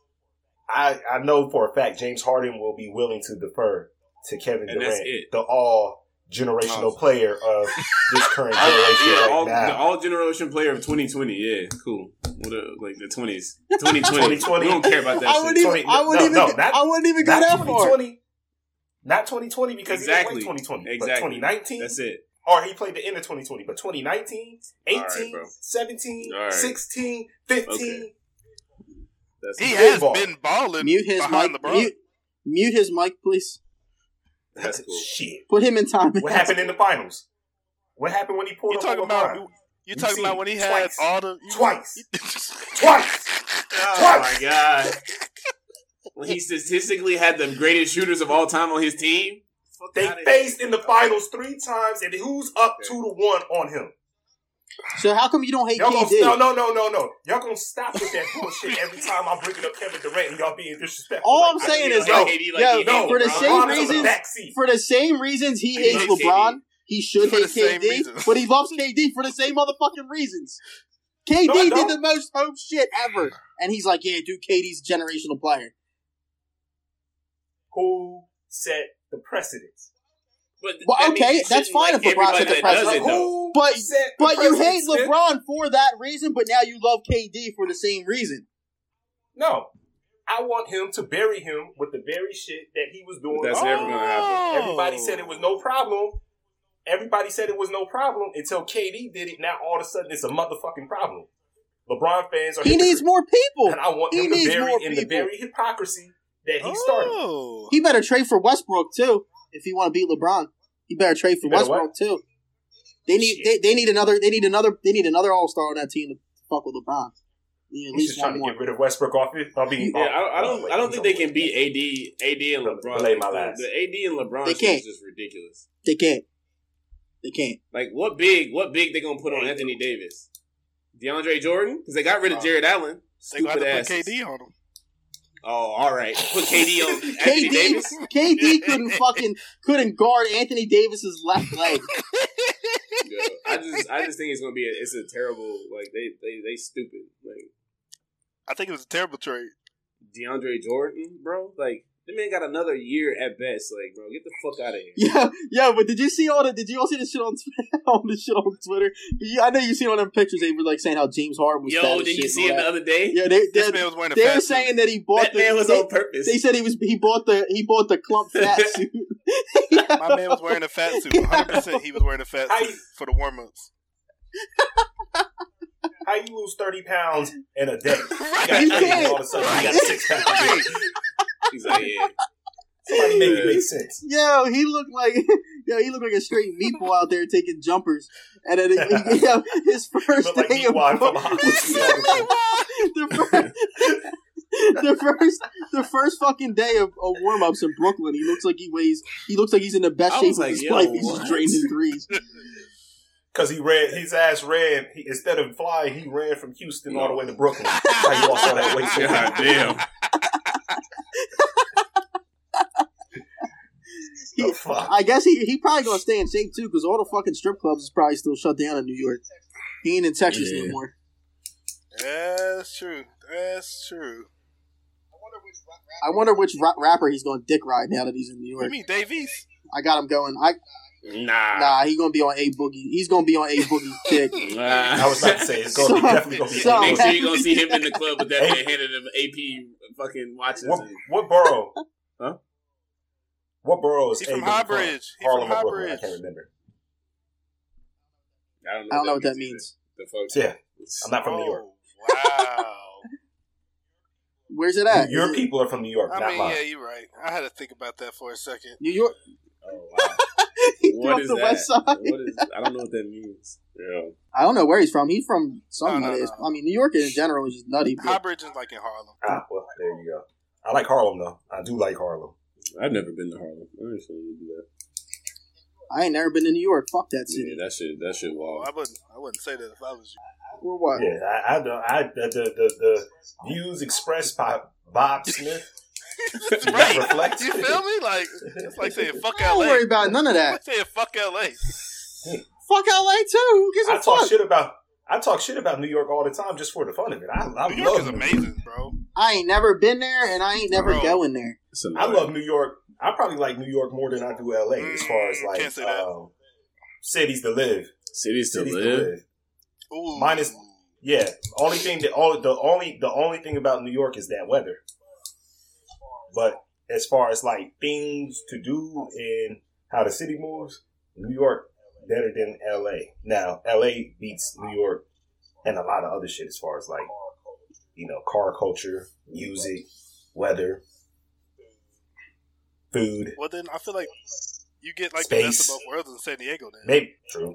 Speaker 7: I I know for a fact James Harden will be willing to defer to Kevin
Speaker 5: And that's
Speaker 7: Durant,
Speaker 5: it.
Speaker 7: the all generational
Speaker 5: Oh.
Speaker 7: player of this current generation
Speaker 5: yeah,
Speaker 7: right
Speaker 5: all,
Speaker 7: now.
Speaker 5: the all generation player of 2020. Yeah, cool. What a, like the 20s. 2020.
Speaker 7: 2020.
Speaker 5: We don't care about that
Speaker 6: I
Speaker 5: shit.
Speaker 6: wouldn't even.
Speaker 7: Twenty-
Speaker 6: I wouldn't
Speaker 7: no,
Speaker 6: even.
Speaker 7: no, not-
Speaker 6: I wouldn't even go that far.
Speaker 7: 2020. Not 2020 because
Speaker 5: Exactly.
Speaker 7: he didn't play 2020. But
Speaker 5: Exactly.
Speaker 7: 2019
Speaker 5: That's it.
Speaker 7: or he played the end of 2020. But 2019, 18,
Speaker 5: All right, bro.
Speaker 7: 17,
Speaker 5: All right.
Speaker 7: 16, 15.
Speaker 5: Okay. That's
Speaker 4: He has
Speaker 7: ball.
Speaker 4: been balling
Speaker 6: Mute his
Speaker 4: behind
Speaker 6: mic.
Speaker 4: LeBron.
Speaker 6: Mute, mute his mic, please.
Speaker 5: That's cool.
Speaker 7: Shit.
Speaker 6: Put him in time.
Speaker 7: What happened in the finals? What happened when he pulled
Speaker 4: You
Speaker 7: up
Speaker 4: talking about? You, you
Speaker 7: You
Speaker 4: talking about when he had
Speaker 7: twice.
Speaker 4: all the you-
Speaker 7: Twice. Twice.
Speaker 5: Oh
Speaker 7: Twice.
Speaker 5: my god. When he statistically had the greatest shooters of all time on his team.
Speaker 7: They faced in the finals three times, and who's up two to one on him?
Speaker 6: So how come you don't hate
Speaker 7: Y'all gonna,
Speaker 6: KD?
Speaker 7: no, no, no, no, no. Y'all gonna stop with that bullshit every time I'm bringing up Kevin Durant and y'all being disrespectful.
Speaker 6: All
Speaker 7: Like,
Speaker 6: I'm saying is,
Speaker 7: yo,
Speaker 6: yo,
Speaker 5: like
Speaker 6: yo,
Speaker 7: no,
Speaker 6: for the same
Speaker 7: LeBron is on
Speaker 6: reasons- for the same reasons he
Speaker 5: He
Speaker 6: hates
Speaker 5: hates
Speaker 6: LeBron, he should
Speaker 4: For
Speaker 6: hate
Speaker 4: same
Speaker 6: KD, but he loves KD for the same motherfucking reasons. KD
Speaker 7: No,
Speaker 6: did the most home shit ever, and he's like, "Yeah, dude, KD's a generational player."
Speaker 7: Who set the precedence?
Speaker 5: But
Speaker 6: Well,
Speaker 5: that
Speaker 6: okay, that's fine
Speaker 5: like
Speaker 6: if LeBron
Speaker 5: everybody
Speaker 6: set the
Speaker 5: that does
Speaker 6: precedent.
Speaker 5: it, though.
Speaker 7: Who
Speaker 6: But- But you hate
Speaker 7: precedence,
Speaker 6: LeBron for that reason, but now you love KD for the same reason.
Speaker 7: No. I want him to bury him with the very shit that he was doing.
Speaker 5: But that's never gonna happen. Oh.
Speaker 7: Everybody said it was no problem. Everybody said it was no problem until KD did it. Now all of a sudden it's a motherfucking problem. LeBron fans are
Speaker 6: He needs more people.
Speaker 7: and I want
Speaker 6: he
Speaker 7: him to
Speaker 6: needs
Speaker 7: bury
Speaker 6: more
Speaker 7: in the
Speaker 6: people.
Speaker 7: very hypocrisy that he started.
Speaker 4: Oh.
Speaker 6: He better trade for Westbrook too if he want to beat LeBron. He better trade for
Speaker 7: better
Speaker 6: Westbrook
Speaker 7: what?
Speaker 6: too. They need they, they need another they need another they need another All Star on that team to fuck with LeBron. They need at
Speaker 7: He's
Speaker 6: least
Speaker 7: just trying to
Speaker 6: more.
Speaker 7: get rid of Westbrook off it. I mean,
Speaker 5: Yeah, I, I don't. I don't think they can beat AD, AD and
Speaker 7: Bel-
Speaker 5: LeBron.
Speaker 7: belay my last.
Speaker 5: The AD and LeBron
Speaker 6: They can't.
Speaker 5: is just ridiculous.
Speaker 6: They can't. They can't.
Speaker 5: Like what big? What big they gonna put on Anthony Davis? DeAndre Jordan because they got rid of Jarrett Allen.
Speaker 4: They gonna have
Speaker 5: Stupid
Speaker 4: to
Speaker 5: ass.
Speaker 4: put KD on him.
Speaker 5: Oh, all right. Put KD on Anthony
Speaker 6: KD,
Speaker 5: Davis.
Speaker 6: KD couldn't fucking couldn't guard Anthony Davis's left leg.
Speaker 5: Yo, I just, I just think it's gonna be. A, it's a terrible. Like they, they, they stupid. Like
Speaker 4: I think it was a terrible trade.
Speaker 5: DeAndre Jordan, bro. Like the man got another year at best. Like, bro, get the fuck out of here.
Speaker 6: Yeah, yeah, but did you see all the? Did you all see the shit on on the shit on Twitter? Yeah, I know you seen all them pictures. They were like saying how James Harden was. fat
Speaker 5: Yo,
Speaker 6: as
Speaker 5: did you see him the other day?
Speaker 6: Yeah, they
Speaker 4: This
Speaker 6: they,
Speaker 4: man was wearing a
Speaker 6: they
Speaker 4: fat
Speaker 6: were
Speaker 4: suit.
Speaker 6: saying that he bought
Speaker 5: That
Speaker 6: the.
Speaker 5: man was
Speaker 6: they,
Speaker 5: on purpose.
Speaker 6: they said he was he bought the he bought the clump fat suit.
Speaker 4: My man was wearing a fat suit. 100 percent he was wearing a fat suit
Speaker 7: you-
Speaker 4: for the warm ups.
Speaker 7: How you lose thirty pounds in a day?
Speaker 4: Right.
Speaker 7: You
Speaker 6: You
Speaker 7: got 30 and
Speaker 6: can't.
Speaker 7: all of a sudden you got six pack.
Speaker 4: Right.
Speaker 5: He's like, yeah.
Speaker 7: Somebody make it make sense.
Speaker 6: Yo, he looked like yo, he looked like a straight meatball out there taking jumpers. And then he, yo, his first
Speaker 7: Look like
Speaker 6: day of
Speaker 7: Meatwad from
Speaker 6: the first, the first the first fucking day of, of warm ups in Brooklyn, he looks like he weighs he looks like he's in the best shape
Speaker 5: was
Speaker 6: of his
Speaker 5: yo,
Speaker 6: life. He's
Speaker 5: what?
Speaker 6: just draining threes.
Speaker 7: Because he ran, his ass ran. He, instead of flying, he ran from Houston all the way to Brooklyn. How you lost all that weight
Speaker 5: God damn.
Speaker 7: The?
Speaker 6: I guess he he probably gonna stay in shape too, because all the fucking strip clubs is probably still shut down in New York. He ain't in Texas
Speaker 5: Yeah.
Speaker 6: anymore.
Speaker 4: That's true. That's true.
Speaker 6: I wonder which ra- rapper he's gonna dick ride now that he's in New
Speaker 4: You
Speaker 6: York.
Speaker 4: mean Davies?
Speaker 6: I got him going. I
Speaker 5: Nah.
Speaker 6: nah, he gonna be on a boogie. He's gonna be on a boogie kick.
Speaker 7: I was about to say it's going to be definitely going to be.
Speaker 6: so-
Speaker 5: Make sure you're gonna see him in the club with that man handing him AP fucking watches.
Speaker 7: What, what borough?
Speaker 5: Huh?
Speaker 7: What borough is
Speaker 4: He's from
Speaker 7: Abel
Speaker 4: Highbridge. He's
Speaker 7: Harlem
Speaker 4: from
Speaker 7: or Brooklyn? I can't remember.
Speaker 5: I don't know,
Speaker 6: I don't know what that means.
Speaker 5: either. The fuck?
Speaker 7: Yeah, I'm not from New York.
Speaker 4: Oh, wow.
Speaker 6: Where's it at?
Speaker 7: Your
Speaker 6: Is it
Speaker 7: people are from New York,
Speaker 4: I
Speaker 7: not
Speaker 4: mean,
Speaker 7: mine.
Speaker 4: yeah, you're right. I had to think about that for a second.
Speaker 6: New York.
Speaker 5: Oh wow.
Speaker 6: he threw
Speaker 5: what
Speaker 6: up
Speaker 5: is
Speaker 6: the
Speaker 5: that?
Speaker 6: west side.
Speaker 5: What is? I don't know what that means. Yeah.
Speaker 6: I don't know where he's from. He's from some
Speaker 4: No, no,
Speaker 6: nut
Speaker 4: no.
Speaker 6: I mean, New York in general is just nutty. but-
Speaker 4: Highbridge is like in Harlem.
Speaker 7: Ah, well, there you go. I like Harlem though. I do like Harlem.
Speaker 5: I've never been to Harlem. I ain't sure you do that.
Speaker 6: I ain't never been to New York. Fuck that city.
Speaker 5: Yeah, that shit. That shit.
Speaker 4: Well,
Speaker 5: Wild.
Speaker 4: I wouldn't. I wouldn't say that if I was you.
Speaker 6: Or what?
Speaker 7: Yeah, I, I, don't- I the, the the the views expressed by Bob Smith
Speaker 4: right.
Speaker 7: reflect.
Speaker 4: You feel me? Like it's like saying fuck
Speaker 6: Don't
Speaker 4: LA.
Speaker 6: worry about none of that.
Speaker 4: Like saying fuck LA.
Speaker 6: Fuck LA too. Who gives a
Speaker 7: I talk
Speaker 6: fuck?
Speaker 7: shit about I talk shit about New York all the time just for the fun of it. I, I
Speaker 4: New York
Speaker 7: love
Speaker 4: is
Speaker 7: New
Speaker 4: amazing, bro.
Speaker 6: I ain't never been there, and I ain't never
Speaker 4: Bro.
Speaker 6: going there.
Speaker 7: I love New York. I probably like New York more than I do LA as far as
Speaker 4: Mm,
Speaker 7: like
Speaker 4: can't say that.
Speaker 7: um, cities to live.
Speaker 5: cities to
Speaker 7: Cities
Speaker 5: live.
Speaker 4: Ooh.
Speaker 7: Mine is- Yeah, only thing that all the only the only thing about New York is that weather. But as far as like things to do and how the city moves, New York better than LA. Now LA beats New York and a lot of other shit as far as like you know car culture, music, weather, food.
Speaker 4: Well, then I feel like you get like the best
Speaker 7: Space.
Speaker 4: of both worlds in San Diego. Then
Speaker 7: Maybe true.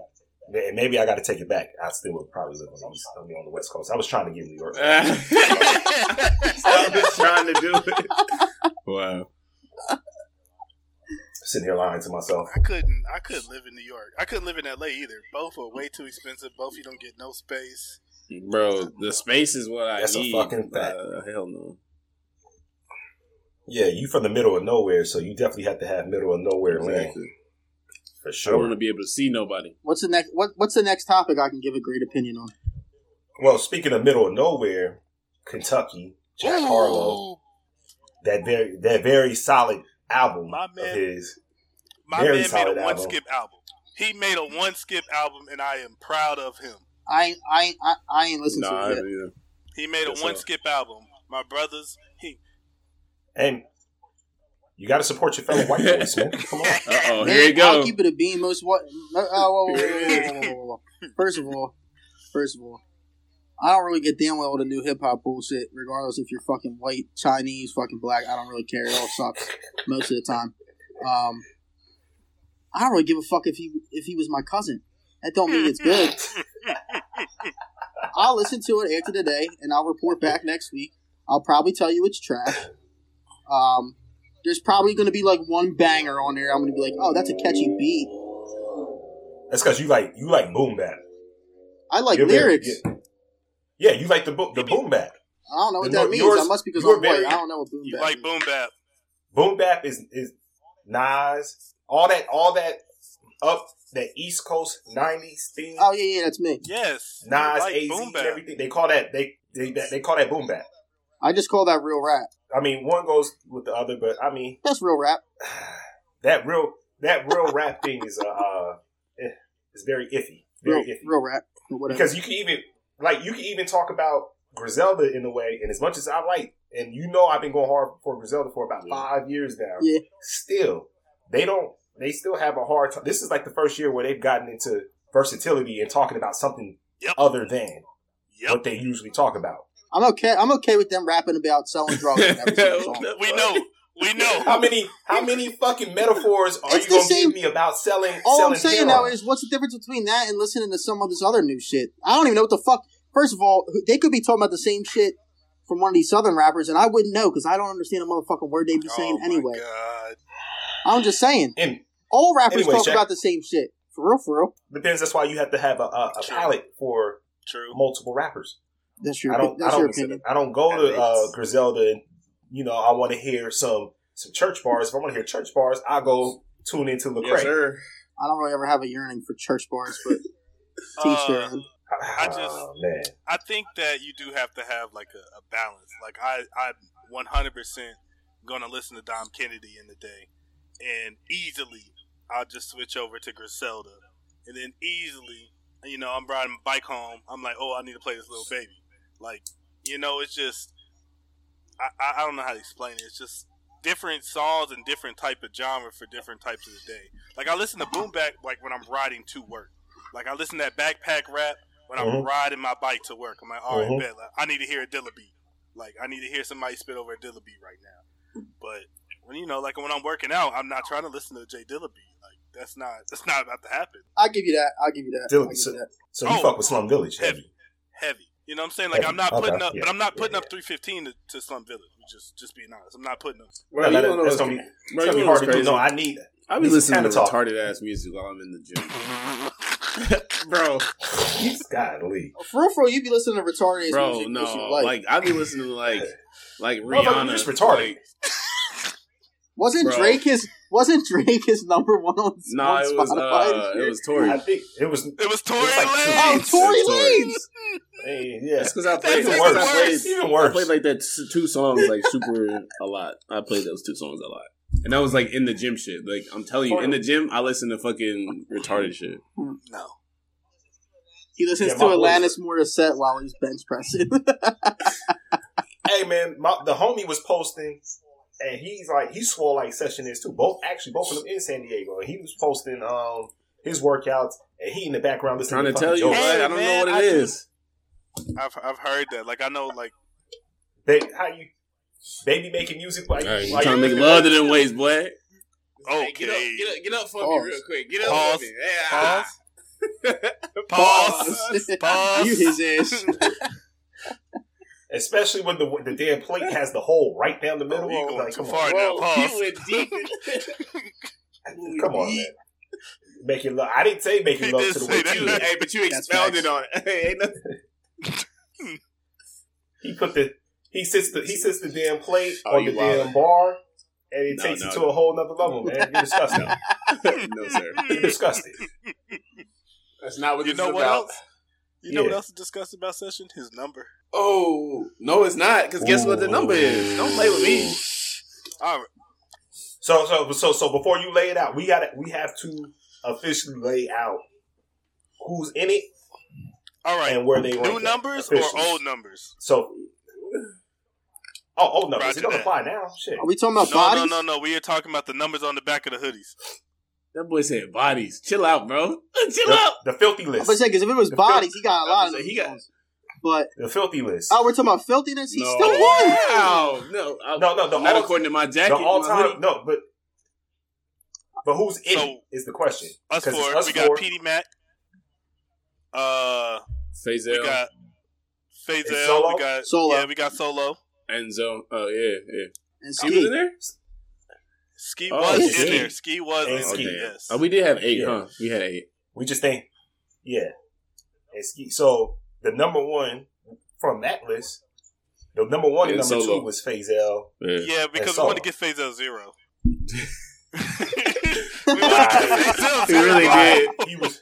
Speaker 7: May- Maybe I got to take it back. I still would probably live on the east, I mean, on the west coast. I was trying to get New York.
Speaker 5: I was trying to do it. Wow.
Speaker 7: Sitting here lying to myself.
Speaker 4: I couldn't. I couldn't live in New York. I couldn't live in LA either. Both are way too expensive. Both you don't get no space.
Speaker 5: Bro, the space is what I
Speaker 7: That's a
Speaker 5: need.
Speaker 7: fucking fact.
Speaker 5: Uh, hell no.
Speaker 7: Yeah, you from the middle of nowhere, so you definitely have to have middle of nowhere land for sure.
Speaker 5: I don't
Speaker 7: sure.
Speaker 5: want to be able to see nobody.
Speaker 6: What's the next? What What's the next topic I can give a great opinion on?
Speaker 7: Well, speaking of middle of nowhere, Kentucky, Jack Harlow, that very that very solid album
Speaker 4: My
Speaker 7: of his.
Speaker 4: my
Speaker 7: Very
Speaker 4: man made
Speaker 7: solid
Speaker 4: a one
Speaker 7: album.
Speaker 4: skip album. He made a one skip album, and I am proud of him.
Speaker 6: I I I, I ain't listened
Speaker 5: nah,
Speaker 6: to it. Yet.
Speaker 4: He made a one skip album. My brothers, he
Speaker 7: and you got to support your fellow white boys, man. Come on.
Speaker 5: oh, here you go.
Speaker 6: I'll keep it a beam. Most what? Oh, uh, uh, whoa, whoa, whoa, First of all, first of all, I don't really get damn well with the new hip hop bullshit. Regardless if you're fucking white, Chinese, fucking black, I don't really care. It all sucks most of the time. Um, I don't really give a fuck if he if he was my cousin. That don't mean it's good. I'll listen to it after today, and I'll report back next week. I'll probably tell you it's trash. Um, there's probably going to be like one banger on there. I'm going to be like, oh, that's a catchy beat.
Speaker 7: That's because you like you like boom bap.
Speaker 6: I like
Speaker 7: You're very-
Speaker 6: lyrics.
Speaker 7: yeah. Yeah, you like the bo- the boom bap.
Speaker 6: I don't know what
Speaker 7: The
Speaker 6: that
Speaker 7: no-
Speaker 6: means.
Speaker 7: yours-
Speaker 6: that must be because
Speaker 7: you're
Speaker 6: I'm white. I don't know what boom
Speaker 4: You
Speaker 6: bap
Speaker 4: like
Speaker 6: is.
Speaker 4: boom bap?
Speaker 7: Boom bap is is Nas, all that, all that up that East Coast '90s thing.
Speaker 6: Oh yeah, yeah, that's me.
Speaker 4: Yes.
Speaker 7: Nas,
Speaker 4: like
Speaker 7: AZ,
Speaker 4: boom
Speaker 7: and
Speaker 4: bap.
Speaker 7: everything. They call that they they they call that boom bap.
Speaker 6: I just call that real rap.
Speaker 7: I mean, one goes with the other, but I mean
Speaker 6: That's real rap.
Speaker 7: that real that real rap thing is uh, uh eh, is very iffy, very
Speaker 6: Real,
Speaker 7: iffy.
Speaker 6: real rap. Whatever.
Speaker 7: because you can even like you can even talk about Griselda in a way, and as much as I like, and you know I've been going hard for Griselda for about five years now.
Speaker 6: Yeah.
Speaker 7: Still, they don't. They still have a hard time. This is like the first year where they've gotten into versatility and talking about something
Speaker 4: Yep.
Speaker 7: other than
Speaker 4: Yep.
Speaker 7: what they usually talk about.
Speaker 6: I'm okay. I'm okay with them rapping about selling drugs every song.
Speaker 4: We know. We know.
Speaker 7: How many how many fucking metaphors are
Speaker 6: It's
Speaker 7: you gonna
Speaker 6: same-
Speaker 7: give me about selling?
Speaker 6: All
Speaker 7: selling
Speaker 6: I'm saying now is, what's the difference between that and listening to some of this other new shit? I don't even know what the fuck. First of all, they could be talking about the same shit from one of these southern rappers, and I wouldn't know because I don't understand a motherfucking word they be oh saying
Speaker 4: oh my
Speaker 6: anyway.
Speaker 4: God.
Speaker 6: I'm just saying,
Speaker 7: and
Speaker 6: all rappers
Speaker 7: Anyway,
Speaker 6: talk
Speaker 7: Shaq-
Speaker 6: about the same shit. For real, for real.
Speaker 7: depends. That's why you have to have a, a, a palette for
Speaker 4: True.
Speaker 7: multiple rappers.
Speaker 6: That's your.
Speaker 7: I don't.
Speaker 6: that's
Speaker 7: I don't.
Speaker 6: opinion.
Speaker 7: I don't go to uh, Griselda and you know I want to hear some some church bars. If I want to hear church bars, I go tune into Lecrae.
Speaker 5: Yes, sir.
Speaker 6: I don't really ever have a yearning for church bars, but teach their
Speaker 4: Uh. I just-
Speaker 7: oh, man.
Speaker 4: I think that you do have to have like a, a balance. Like I, I'm 100 percent gonna listen to Dom Kennedy in the day, and easily I'll just switch over to Griselda, and then easily, you know, I'm riding my bike home. I'm like, oh, I need to play this little baby. Like, you know, it's just, I, I, don't know how to explain it. It's just different songs and different type of genre for different types of the day. Like I listen to boom bap like when I'm riding to work. Like I listen to that backpack rap when I'm
Speaker 7: Mhm.
Speaker 4: riding my bike to work. I'm like, all right,
Speaker 7: Mhm.
Speaker 4: bet. Like, I need to hear a Dilla beat. Like I need to hear somebody spit over a Dilla beat right now. But when you know, like when I'm working out, I'm not trying to listen to J Dilla beat. Like that's not that's not about to happen.
Speaker 6: I'll give you that. I'll give you that.
Speaker 7: Dude,
Speaker 6: I'll give
Speaker 7: so-
Speaker 6: you that.
Speaker 7: So you
Speaker 4: Oh.
Speaker 7: fuck with Slum Village, heavy.
Speaker 4: Heavy. Heavy. You know what I'm saying? Like
Speaker 7: Heavy.
Speaker 4: I'm not
Speaker 7: Okay,
Speaker 4: putting up,
Speaker 7: yeah.
Speaker 4: but I'm not putting
Speaker 7: Yeah,
Speaker 4: up 315 to, to Slum Village. Just just being honest, I'm not putting up.
Speaker 5: Bro,
Speaker 7: No,
Speaker 5: you
Speaker 7: that-
Speaker 5: know
Speaker 7: that's
Speaker 5: what's
Speaker 7: gonna be,
Speaker 5: bro,
Speaker 7: gonna be hard to do. No, I need.
Speaker 5: I be
Speaker 7: This
Speaker 5: listening to
Speaker 7: kinda
Speaker 5: retarded ass music while I'm in the gym, bro.
Speaker 7: Golly.
Speaker 6: For real, for real, you be listening to retarded
Speaker 5: Bro,
Speaker 6: music.
Speaker 5: no,
Speaker 6: what you
Speaker 5: like,
Speaker 6: like.
Speaker 5: I be listening to like like
Speaker 7: Motherfucker,
Speaker 5: Rihanna.
Speaker 7: you just retarded.
Speaker 5: like-
Speaker 6: wasn't
Speaker 5: bro.
Speaker 6: Drake his wasn't Drake his number one on,
Speaker 5: no,
Speaker 6: on
Speaker 5: it was
Speaker 6: Spotify?
Speaker 5: uh, it was Tory.
Speaker 7: I think it was.
Speaker 4: It was Tory
Speaker 7: It's like two-
Speaker 6: oh,
Speaker 4: Lanez.
Speaker 6: Tory
Speaker 5: It's
Speaker 6: Lanez.
Speaker 7: Hey, yeah.
Speaker 5: That's because I played.
Speaker 7: even
Speaker 5: That's
Speaker 7: worse.
Speaker 5: 'cause I played.
Speaker 7: Even
Speaker 5: I played like that s- two songs like super a lot. I played those two songs a lot, and that was like in the gym shit. Like I'm telling you, in the gym, I listen to fucking retarded shit.
Speaker 4: No.
Speaker 6: He listens
Speaker 7: Yeah,
Speaker 6: to
Speaker 7: my boys-
Speaker 6: Alanis Morissette while he's bench pressing.
Speaker 7: hey man, my, the homie was posting, and he's like he swore like session is too. Both actually, both of them in San Diego. And he was posting um his workouts, and he in the background listening
Speaker 5: Trying to
Speaker 7: to
Speaker 5: tell you,
Speaker 4: Hey,
Speaker 5: but I don't
Speaker 4: man,
Speaker 5: know what it
Speaker 4: do-
Speaker 5: is.
Speaker 4: I've I've heard that. Like I know, like
Speaker 7: They, how you baby making music like,
Speaker 5: Hey, you
Speaker 7: like
Speaker 5: trying to make love to them ways, boy.
Speaker 4: okay.
Speaker 5: Get up, get up, get up for
Speaker 6: Pause.
Speaker 5: me real quick. Get up
Speaker 4: Pause.
Speaker 5: for me. Yeah.
Speaker 4: Pause. Pause. Pause.
Speaker 6: you his ass.
Speaker 7: especially when the the damn plate has the hole right down the middle.
Speaker 4: Oh, you going
Speaker 7: like,
Speaker 4: too
Speaker 7: come
Speaker 4: far
Speaker 7: on,
Speaker 4: now.
Speaker 5: Bro,
Speaker 4: Pause.
Speaker 5: he went deep.
Speaker 7: come on, man. Make it love. I didn't say making
Speaker 4: He
Speaker 7: love to the
Speaker 4: say
Speaker 7: way you.
Speaker 5: hey, but you
Speaker 6: That's
Speaker 5: expounded
Speaker 6: facts.
Speaker 5: on it. Hey, ain't nothing.
Speaker 7: He put the he sits the he sits the damn plate
Speaker 5: Oh,
Speaker 7: on the
Speaker 5: you wild.
Speaker 7: damn bar, and it
Speaker 5: No,
Speaker 7: takes
Speaker 5: no,
Speaker 7: it to
Speaker 5: no.
Speaker 7: a whole nother level, man. You're disgusting.
Speaker 5: no, sir.
Speaker 7: You're disgusting.
Speaker 5: That's not what
Speaker 4: You
Speaker 5: this
Speaker 4: know
Speaker 5: is
Speaker 4: what
Speaker 5: about.
Speaker 4: else? You know what else is discussed about session? His number.
Speaker 5: Oh no, it's not. Because guess what the number is? Don't play with me.
Speaker 4: All right.
Speaker 7: So so so so before you lay it out, we got to we have to officially lay out who's in it
Speaker 4: All right.
Speaker 7: and where they are.
Speaker 4: New
Speaker 7: rank at,
Speaker 4: numbers or old numbers?
Speaker 7: So. Oh, old numbers.
Speaker 4: Roger
Speaker 7: It don't
Speaker 4: that.
Speaker 7: apply now. Shit.
Speaker 6: Are we talking about
Speaker 4: No,
Speaker 6: bodies?
Speaker 4: no, no, no. We are talking about the numbers on the back of the hoodies.
Speaker 5: That boy said bodies. Chill out, bro. Chill
Speaker 7: The,
Speaker 5: out.
Speaker 7: the filthy
Speaker 6: I was
Speaker 7: list.
Speaker 6: gonna say because if it was
Speaker 7: The
Speaker 6: bodies, he got a lot of
Speaker 5: He
Speaker 6: them.
Speaker 5: got-
Speaker 6: But
Speaker 7: The filthy list.
Speaker 6: oh, we're talking about filthiness. He
Speaker 5: no.
Speaker 6: still won.
Speaker 5: Wow. No, I-
Speaker 7: No, no, the
Speaker 5: not
Speaker 7: all-
Speaker 5: according to my jacket.
Speaker 7: the
Speaker 5: all
Speaker 7: time.
Speaker 5: hoodie.
Speaker 7: No, but but who's in
Speaker 4: So,
Speaker 7: it is the question.
Speaker 4: Us
Speaker 7: 'Cause it's
Speaker 4: four.
Speaker 7: us
Speaker 4: we got
Speaker 7: four.
Speaker 4: PD Mac. Uh,
Speaker 5: Fazel,
Speaker 4: we got
Speaker 7: And
Speaker 4: Fazel. We got
Speaker 6: Solo.
Speaker 4: Yeah, we got Solo.
Speaker 5: Enzo. Oh yeah, yeah.
Speaker 6: And
Speaker 5: He was in there.
Speaker 4: Ski
Speaker 5: Oh,
Speaker 4: was
Speaker 6: shit.
Speaker 4: in there. Ski was
Speaker 7: And
Speaker 4: in oh,
Speaker 7: Ski.
Speaker 4: there. Yes.
Speaker 5: Oh, we did have eight,
Speaker 7: Yeah.
Speaker 5: huh? We had eight.
Speaker 7: We just think, yeah. And ski- So the number one from that list The number one
Speaker 5: Yeah,
Speaker 7: and number
Speaker 5: Solo.
Speaker 7: two was Fazel.
Speaker 5: Yeah.
Speaker 4: Yeah, because we
Speaker 7: Solo.
Speaker 4: wanted to get Phase out zero. we wanted to get Phase out
Speaker 5: He
Speaker 4: zero.
Speaker 5: really did.
Speaker 7: He was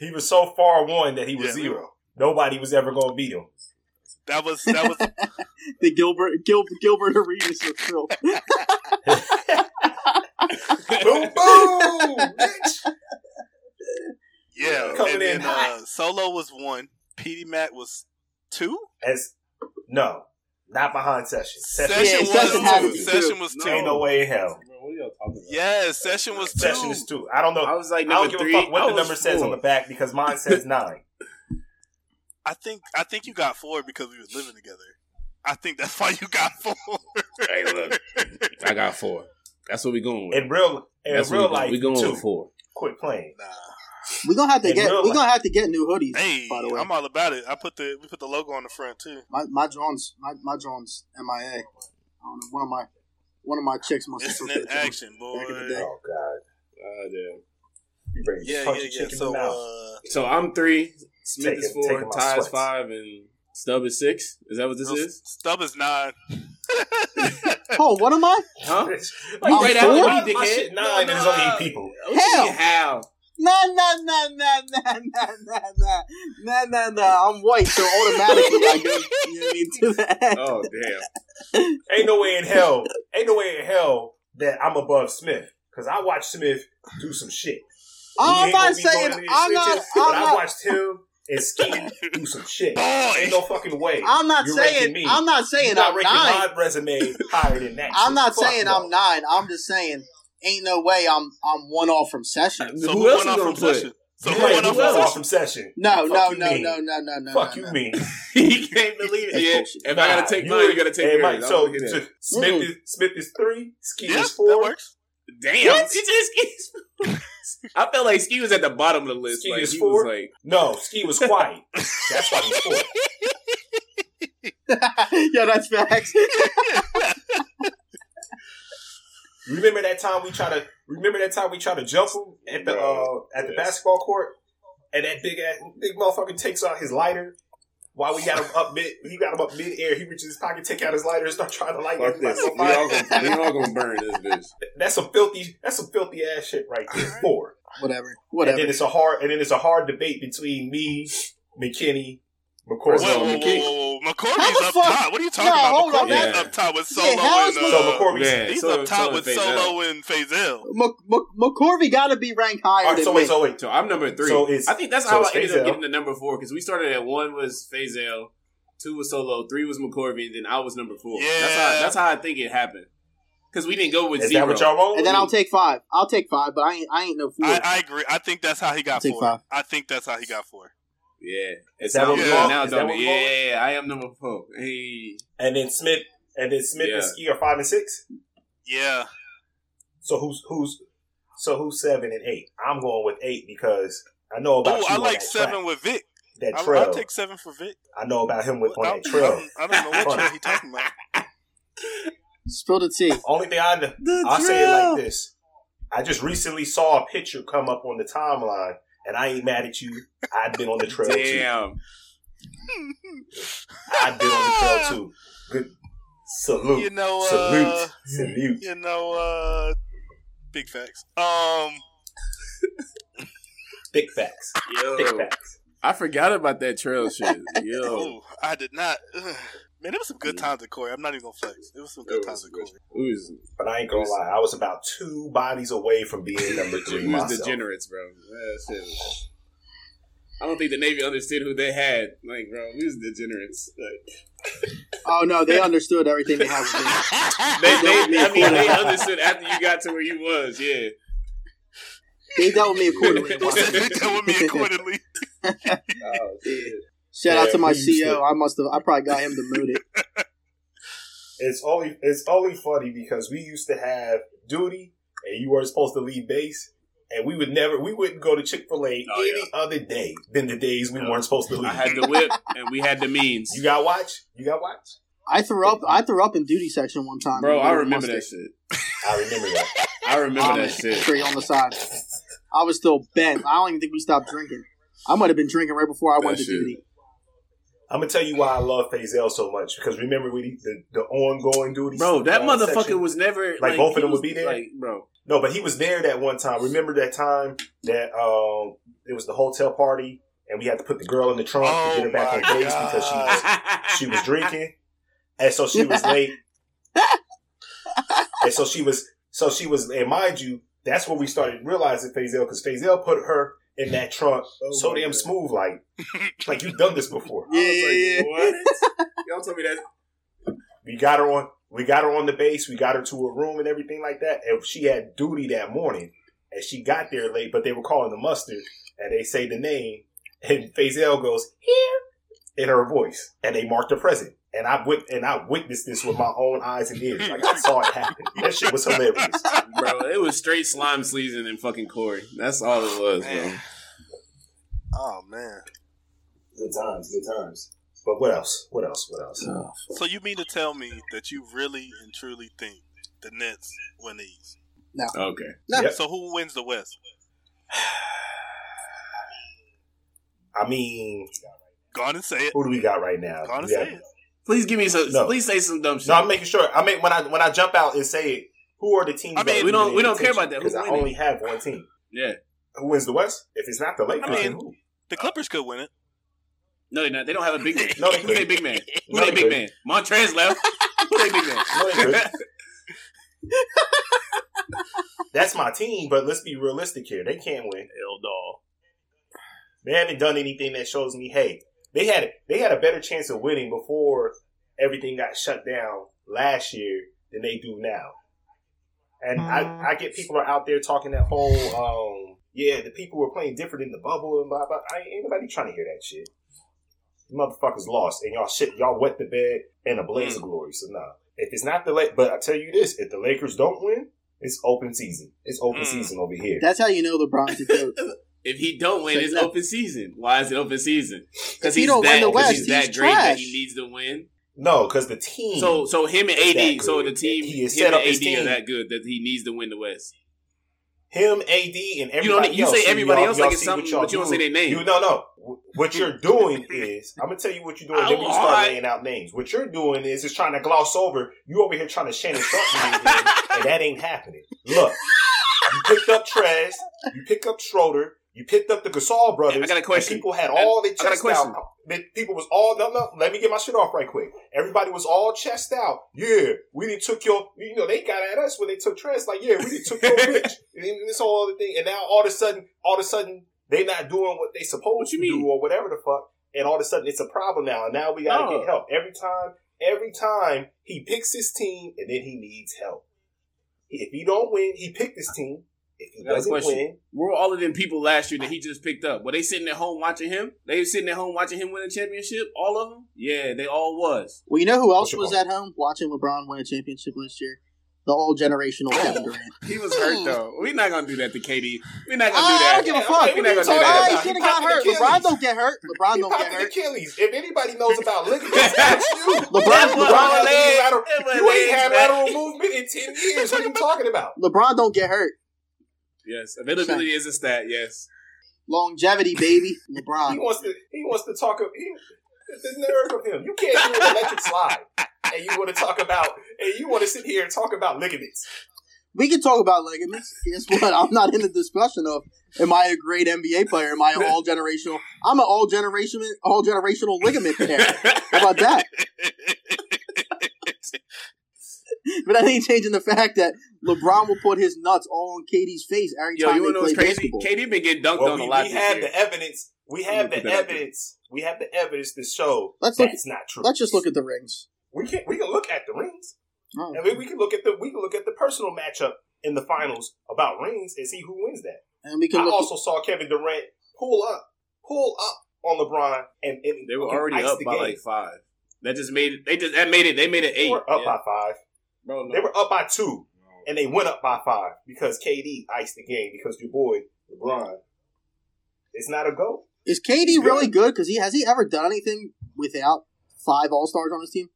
Speaker 7: he was so far one that he was
Speaker 4: Yeah,
Speaker 7: zero. Nobody was ever gonna beat him.
Speaker 4: That was that was
Speaker 6: The Gilbert Gil, Gilbert Arenas of Phil.
Speaker 7: boom boom, bitch.
Speaker 4: yeah.
Speaker 7: Coming
Speaker 4: and then uh, Solo was one. PD Matt was two.
Speaker 7: As no, not behind session. Session,
Speaker 4: Session
Speaker 6: Yeah,
Speaker 4: was
Speaker 6: had
Speaker 4: two.
Speaker 6: to be
Speaker 4: Session
Speaker 6: two.
Speaker 4: was
Speaker 5: No.
Speaker 4: two.
Speaker 7: Ain't no way in hell.
Speaker 5: Bro, what are y'all talking about?
Speaker 4: Yes, Session was two.
Speaker 7: Session is two. I don't know.
Speaker 5: I was like
Speaker 7: I don't give
Speaker 5: three.
Speaker 7: a fuck what the
Speaker 5: was
Speaker 7: number says on the back because mine says nine.
Speaker 4: I think I think you got four because we was living together. I think that's why you got four.
Speaker 5: Hey, look, I got four. That's what we going with.
Speaker 7: In real, in
Speaker 5: That's
Speaker 7: real
Speaker 5: we
Speaker 7: life,
Speaker 5: we going
Speaker 7: two.
Speaker 5: with four.
Speaker 7: Quit playing.
Speaker 4: nah.
Speaker 6: We gonna have to
Speaker 7: In
Speaker 6: get. We
Speaker 7: life.
Speaker 6: gonna have to get new hoodies.
Speaker 4: Hey,
Speaker 6: by the way,
Speaker 4: I'm all about it. I put the we put the logo on the front too.
Speaker 6: my my drones, my my drones, MIA. I don't know. One of my one of my chicks must have
Speaker 4: Instant
Speaker 6: took pictures.
Speaker 4: action, boy.
Speaker 6: back in the day.
Speaker 7: Oh God,
Speaker 5: Uh, damn.
Speaker 7: you ready
Speaker 4: Yeah, yeah, yeah. So uh,
Speaker 5: So I'm three. Smith
Speaker 7: Taking-
Speaker 5: is four.
Speaker 7: taking my
Speaker 5: Ty is five, and Stub is six. Is that what this
Speaker 4: no,
Speaker 5: is?
Speaker 4: Stub is nine.
Speaker 6: Oh, what am I?
Speaker 5: Huh?
Speaker 7: Like,
Speaker 6: I'm oh,
Speaker 5: right
Speaker 6: four?
Speaker 5: after me,
Speaker 7: my
Speaker 5: dickhead.
Speaker 7: shit nine and there's only eight people.
Speaker 6: Hell.
Speaker 5: How?
Speaker 6: Nah, nah, nah, nah, nah, nah, nah, nah, nah, nah, nah. I'm white, so automatically I go, you know what I mean, to the.
Speaker 5: Oh damn!
Speaker 7: Ain't no way in hell. Ain't no way in hell that I'm above Smith because I watched Smith do some shit. We
Speaker 6: I'm not
Speaker 7: gonna be going
Speaker 6: saying I'm not.
Speaker 7: but
Speaker 6: I'm
Speaker 7: I
Speaker 6: not.
Speaker 7: watched him and Ski do some shit.
Speaker 4: Boy.
Speaker 7: Ain't no fucking way.
Speaker 6: I'm not
Speaker 7: You're
Speaker 6: saying.
Speaker 7: me.
Speaker 6: I'm not saying
Speaker 7: You're not
Speaker 6: I'm
Speaker 7: ranking
Speaker 6: nine.
Speaker 7: my resume higher than that.
Speaker 6: I'm not
Speaker 7: Fuck
Speaker 6: saying
Speaker 7: no.
Speaker 6: I'm nine. I'm just saying ain't no way I'm I'm one off from session.
Speaker 4: So
Speaker 5: Who
Speaker 4: who,
Speaker 5: else
Speaker 4: went
Speaker 5: you
Speaker 4: off
Speaker 5: gonna
Speaker 4: from
Speaker 5: put?
Speaker 4: session? So
Speaker 7: You
Speaker 4: who
Speaker 7: right,
Speaker 4: went off from
Speaker 7: off
Speaker 4: session?
Speaker 7: from session.
Speaker 6: No,
Speaker 7: Fuck
Speaker 6: no, no, no, no, no, no.
Speaker 7: Fuck
Speaker 6: no,
Speaker 7: you mean.
Speaker 5: he can't believe it. Yeah.
Speaker 6: bullshit.
Speaker 5: If I gotta take
Speaker 7: you
Speaker 5: mine, you gotta take
Speaker 7: hey,
Speaker 5: yours.
Speaker 7: So,
Speaker 5: don't look at
Speaker 7: so. Smith
Speaker 6: Mm.
Speaker 7: is Smith is three, Ski
Speaker 4: Yeah,
Speaker 7: is four,
Speaker 4: that works.
Speaker 5: Damn,
Speaker 6: What?
Speaker 5: it just Ski. I felt like Ski was at the bottom of the list.
Speaker 7: Ski
Speaker 5: like,
Speaker 7: is
Speaker 5: he
Speaker 7: four?
Speaker 5: was like,
Speaker 7: No, Ski was quiet. That's why he's four.
Speaker 6: yeah, that's facts.
Speaker 7: Remember that time we try to remember that time we try to jump him at the uh, at the
Speaker 5: Yes.
Speaker 7: basketball court, and that big ass big motherfucker takes out his lighter while we got him up mid. He got him up mid air. He reaches his pocket, take out his lighter, and start trying to light
Speaker 5: "Fuck this. We all gonna, we all gonna burn this bitch."
Speaker 7: That's some filthy. That's some filthy ass shit right there. Four.
Speaker 6: whatever, Whatever.
Speaker 7: And then it's a hard. And then it's a hard debate between me, McKinney, McCoy.
Speaker 4: Whoa, whoa, whoa, whoa, whoa.
Speaker 6: How the
Speaker 4: up
Speaker 6: fuck-
Speaker 4: top. What are you talking
Speaker 6: No,
Speaker 4: about?
Speaker 6: hold on,
Speaker 4: McCorvey's up top with Solo
Speaker 6: how's
Speaker 4: and uh,
Speaker 7: So McCorvey's
Speaker 5: Yeah,
Speaker 4: he's
Speaker 5: so-
Speaker 4: up top
Speaker 5: so
Speaker 4: with
Speaker 5: Fazel.
Speaker 4: Solo and Fazel.
Speaker 6: M- M- McCorvey got to be ranked higher
Speaker 7: All right, so wait, so wait.
Speaker 5: So I'm number three.
Speaker 7: So it's-
Speaker 5: I think that's
Speaker 7: so
Speaker 5: how
Speaker 7: it's
Speaker 5: I ended up getting the number four because we started at one was Fazel, two was Solo, three was McCorvey, and then I was number four. That's how
Speaker 4: Yeah.
Speaker 5: that's how I think it happened. Because we didn't go with
Speaker 7: Is
Speaker 5: zero.
Speaker 7: that what y'all wrong?
Speaker 6: and then I'll take five. I'll take five, but I ain't. I ain't no fool.
Speaker 4: I, I agree. I think that's how he got
Speaker 6: Take
Speaker 4: four.
Speaker 6: five.
Speaker 4: I think that's how he got four.
Speaker 5: Yeah, it
Speaker 7: Is that what
Speaker 5: sounds
Speaker 4: we
Speaker 5: good
Speaker 4: want?
Speaker 5: now,
Speaker 7: Is that
Speaker 5: don't
Speaker 7: what
Speaker 5: it?
Speaker 7: we
Speaker 5: Yeah, yeah, yeah, I am number four. Hey,
Speaker 7: And then Smith, and then Smith
Speaker 5: Yeah.
Speaker 7: and Ski are five and six.
Speaker 4: Yeah.
Speaker 7: So who's who's so who's seven and eight? I'm going with eight because I know about
Speaker 4: Oh, I like seven
Speaker 7: track,
Speaker 4: with Vic.
Speaker 7: that
Speaker 4: I,
Speaker 7: trail.
Speaker 4: I'll take seven for Vic.
Speaker 7: I know about him with on
Speaker 4: I,
Speaker 7: that trail.
Speaker 4: I, I don't know what
Speaker 7: Funny.
Speaker 4: trail he talking about.
Speaker 6: Spill the tea.
Speaker 7: Only thing I know, I'll say it like this: I just recently saw a picture come up on the timeline, and I ain't mad at you. I've been on the trail too.
Speaker 5: damn.
Speaker 7: I've been on the trail too. Good salute,
Speaker 4: You know, uh,
Speaker 7: salute, salute.
Speaker 4: you know, uh, big facts. Um,
Speaker 7: Big facts. Big facts.
Speaker 5: I forgot about that trail shit. Yo,
Speaker 4: oh, I did not. Ugh. Man, it was some good times at Corry. I'm not even gonna flex. It was some good times
Speaker 5: was
Speaker 4: at
Speaker 5: Corry. was,
Speaker 7: But I ain't gonna lie, I was about two bodies away from being number three
Speaker 5: we was
Speaker 7: myself.
Speaker 5: degenerates, bro. That shit was- I don't think the Navy understood who they had. Like, bro, we was degenerates. Like,
Speaker 6: Oh no, they understood everything they had with me.
Speaker 5: they, they,
Speaker 6: me
Speaker 5: I mean, they understood after you got to where you was. Yeah.
Speaker 6: They dealt with me accordingly.
Speaker 4: They they dealt with me accordingly.
Speaker 5: Oh, shit.
Speaker 6: Shout out to my CEO.
Speaker 7: to-
Speaker 6: I must have. I probably got him demoted.
Speaker 7: It's only it's only funny because we used to have duty, and you weren't supposed to leave base, and we would never we wouldn't go to Chick Fil A
Speaker 5: Oh,
Speaker 7: any other day than the days we
Speaker 5: Yeah.
Speaker 7: weren't supposed to leave.
Speaker 5: I had the whip, and we had the means.
Speaker 7: you got watch? You got watch?
Speaker 6: I threw up. I threw up in duty section one time.
Speaker 5: Bro, I remember that shit.
Speaker 7: I remember that.
Speaker 5: I remember
Speaker 6: Um,
Speaker 5: that shit.
Speaker 6: Tree on the side. I was still bent. I don't even think we stopped drinking. I might have been drinking right before I went to
Speaker 5: shit.
Speaker 6: duty.
Speaker 7: I'm gonna tell you why I love Fazel so much because remember we the the ongoing duty.
Speaker 5: Bro, that
Speaker 7: uh,
Speaker 5: motherfucker
Speaker 7: section?
Speaker 5: was never
Speaker 7: Like, both of them
Speaker 5: was-
Speaker 7: would be there?
Speaker 5: Like, bro,
Speaker 7: No, but he was there that one time. Remember that time that um it was the hotel party and we had to put the girl in the trunk
Speaker 4: Oh
Speaker 7: to get her back on base because she was she was drinking, and so she was late. and so she was, so she was, and mind you, that's when we started realizing Fazel because Fazel put her in that trunk so damn smooth, like, like you've done this before.
Speaker 6: Yeah, yeah, yeah.
Speaker 5: what? Y'all told me that.
Speaker 7: We got her on, we got her on the base, we got her to her room and everything like that, and she had duty that morning, and she got there late, but they were calling the mustard, and they say the name, and Fazel goes here in her voice, and they marked her present. And I wit- and I witnessed this with my own eyes and ears. Like I saw it happen. That shit was hilarious.
Speaker 5: bro, it was straight slime season and fucking Corry. That's all it was, bro.
Speaker 4: Oh man.
Speaker 7: Good times, good times. But what else? What else? What else?
Speaker 4: Oh, so you mean to tell me that you really and truly think the Nets win the East?
Speaker 5: Okay.
Speaker 6: No.
Speaker 7: Yep.
Speaker 4: So who wins the West?
Speaker 7: I mean,
Speaker 4: Go on and say it.
Speaker 7: who do we got right now?
Speaker 4: Go on and say
Speaker 7: have-
Speaker 4: it.
Speaker 5: Please give me some.
Speaker 7: No.
Speaker 5: Please say some dumb shit.
Speaker 7: No, I'm making sure. I mean, when I when I jump out and say it, who are the teams?
Speaker 4: I mean,
Speaker 7: that
Speaker 5: we don't- we don't care about that.
Speaker 7: because I
Speaker 5: winning?
Speaker 7: only have one team.
Speaker 5: yeah.
Speaker 7: Who wins the West? If it's not the Lakers,
Speaker 4: I mean,
Speaker 7: who?
Speaker 4: The Clippers could win it.
Speaker 5: No, they're not. They don't have a big man.
Speaker 7: No, they
Speaker 5: Who they big man? Who
Speaker 7: No,
Speaker 5: they
Speaker 7: they
Speaker 5: big man? Montrez left. Who they big man?
Speaker 7: No, they. That's my team, but let's be realistic here. They can't win.
Speaker 5: Hell dog.
Speaker 7: They haven't done anything that shows me, hey, they had they had a better chance of winning before everything got shut down last year than they do now. And I, I get people are out there talking that whole, um, yeah, the people were playing different in the bubble and blah blah. I ain't nobody trying to hear that shit. You motherfuckers lost, and y'all shit, y'all wet the bed in a blaze of glory. So nah, if it's not the late, but I tell you this, if the Lakers don't win, it's open season. It's open
Speaker 4: Mm.
Speaker 7: season over here.
Speaker 6: That's how you know LeBron's the goat.
Speaker 5: If he don't win,
Speaker 6: So
Speaker 5: it's open season. Why is it open season? Because
Speaker 6: he
Speaker 5: he's
Speaker 6: don't win
Speaker 5: that.
Speaker 6: the
Speaker 5: 'cause
Speaker 6: West,
Speaker 5: he's that
Speaker 6: he's
Speaker 5: great that
Speaker 6: trash.
Speaker 5: he needs to win.
Speaker 7: No, because the team.
Speaker 5: So, so him and AD. So the team,
Speaker 7: He has
Speaker 5: him
Speaker 7: set
Speaker 5: and
Speaker 7: up his
Speaker 5: AD are that good that he needs to win the West.
Speaker 7: him, AD, and everybody
Speaker 5: You don't. You
Speaker 7: else.
Speaker 5: say everybody
Speaker 7: y'all-
Speaker 5: else
Speaker 7: y'all
Speaker 5: like it's something,
Speaker 7: what
Speaker 5: but you don't say their name.
Speaker 7: You no no. What you're doing is I'm gonna tell you what you're doing. Then you start
Speaker 5: alright.
Speaker 7: laying out names. What you're doing is just trying to gloss over. You over here trying to Shannon Sharpe and that ain't happening. Look, you picked up Trez, you pick up Schroeder, you picked up the Gasol brothers.
Speaker 5: I got a question.
Speaker 7: and People had all the
Speaker 5: I got a
Speaker 7: chest out. People was all no no. Let me get my shit off right quick. Everybody was all chest out. Yeah, we didn't took your. You know they got at us when they took Trez. Like yeah, we didn't took your bitch. And this whole other thing. And now all of a sudden, all of a sudden, they not doing what they supposed
Speaker 5: What
Speaker 7: to
Speaker 5: mean?
Speaker 7: do or whatever the fuck. And all of a sudden, it's a problem now. And now we gotta
Speaker 5: No.
Speaker 7: get help every time. Every time he picks his team, and then he needs help. If he don't win, he picked his team. If he
Speaker 5: I got a
Speaker 7: doesn't
Speaker 5: question.
Speaker 7: win,
Speaker 5: Were all of them people last year that he just picked up? Were they sitting at home watching him? They were sitting at home watching him win a championship. All of them? Yeah, they all was.
Speaker 6: Well, you know who else was at home watching LeBron win a championship last year? The all generational Kevin Durant.
Speaker 5: He was hurt though. We're not gonna do that to KD. We're not gonna
Speaker 6: I
Speaker 5: do that.
Speaker 6: I don't give a fuck.
Speaker 5: We're not gonna do
Speaker 7: talking
Speaker 6: Oh,
Speaker 5: that.
Speaker 6: he
Speaker 7: about?
Speaker 6: should have
Speaker 7: He
Speaker 6: got hurt. LeBron don't get hurt. LeBron
Speaker 7: he
Speaker 6: don't get hurt.
Speaker 7: Achilles. If anybody knows about ligaments, that's you.
Speaker 6: LeBron,
Speaker 5: That was
Speaker 6: LeBron,
Speaker 5: all leg.
Speaker 7: lateral-
Speaker 5: That was
Speaker 7: You ain't
Speaker 5: legs,
Speaker 7: had
Speaker 5: man.
Speaker 7: lateral movement in ten years. What are you talking about?
Speaker 6: LeBron don't get hurt.
Speaker 5: Yes, availability is a stat. Yes.
Speaker 6: Longevity, baby. LeBron.
Speaker 7: He wants to. He wants to talk. Of, he, the nerve of him. You can't do an electric slide, and you want to talk about. And you want to sit here and talk about ligaments.
Speaker 6: We can talk about ligaments. Guess what? I'm not in the discussion of am I a great NBA player? Am I an all generational? I'm an all generation all generational ligament player. How about that? But that ain't changing the fact that LeBron will put his nuts all on KD's face every
Speaker 5: Yo,
Speaker 6: time
Speaker 5: you
Speaker 6: they
Speaker 5: know
Speaker 6: play
Speaker 5: crazy?
Speaker 6: basketball.
Speaker 5: KD been getting dunked
Speaker 7: Well,
Speaker 5: on
Speaker 7: we,
Speaker 5: a lot
Speaker 7: we have
Speaker 5: year.
Speaker 7: the evidence. We have the
Speaker 5: put that out there.
Speaker 7: evidence. We have the evidence to show
Speaker 6: Let's look-
Speaker 7: that's not true.
Speaker 6: Let's just look at the rings.
Speaker 7: We can we can look at the rings.
Speaker 6: Oh.
Speaker 7: I mean, we can look at the we can look at the personal matchup in the finals about rings and see who wins that.
Speaker 6: And we can
Speaker 7: I
Speaker 6: look
Speaker 7: also saw Kevin Durant pull up, pull up on LeBron, and, and
Speaker 5: They were already up by
Speaker 7: game.
Speaker 5: like five. That just made it. They just that made it. They made it
Speaker 7: They
Speaker 5: eight.
Speaker 7: were up
Speaker 5: Yeah.
Speaker 7: by five.
Speaker 5: Bro, no.
Speaker 7: They were up by two, and they went up by five because KD iced the game because your boy LeBron. It's not a go.
Speaker 6: Is KD
Speaker 7: good.
Speaker 6: really good? Because he has he ever done anything without five All Stars on his team?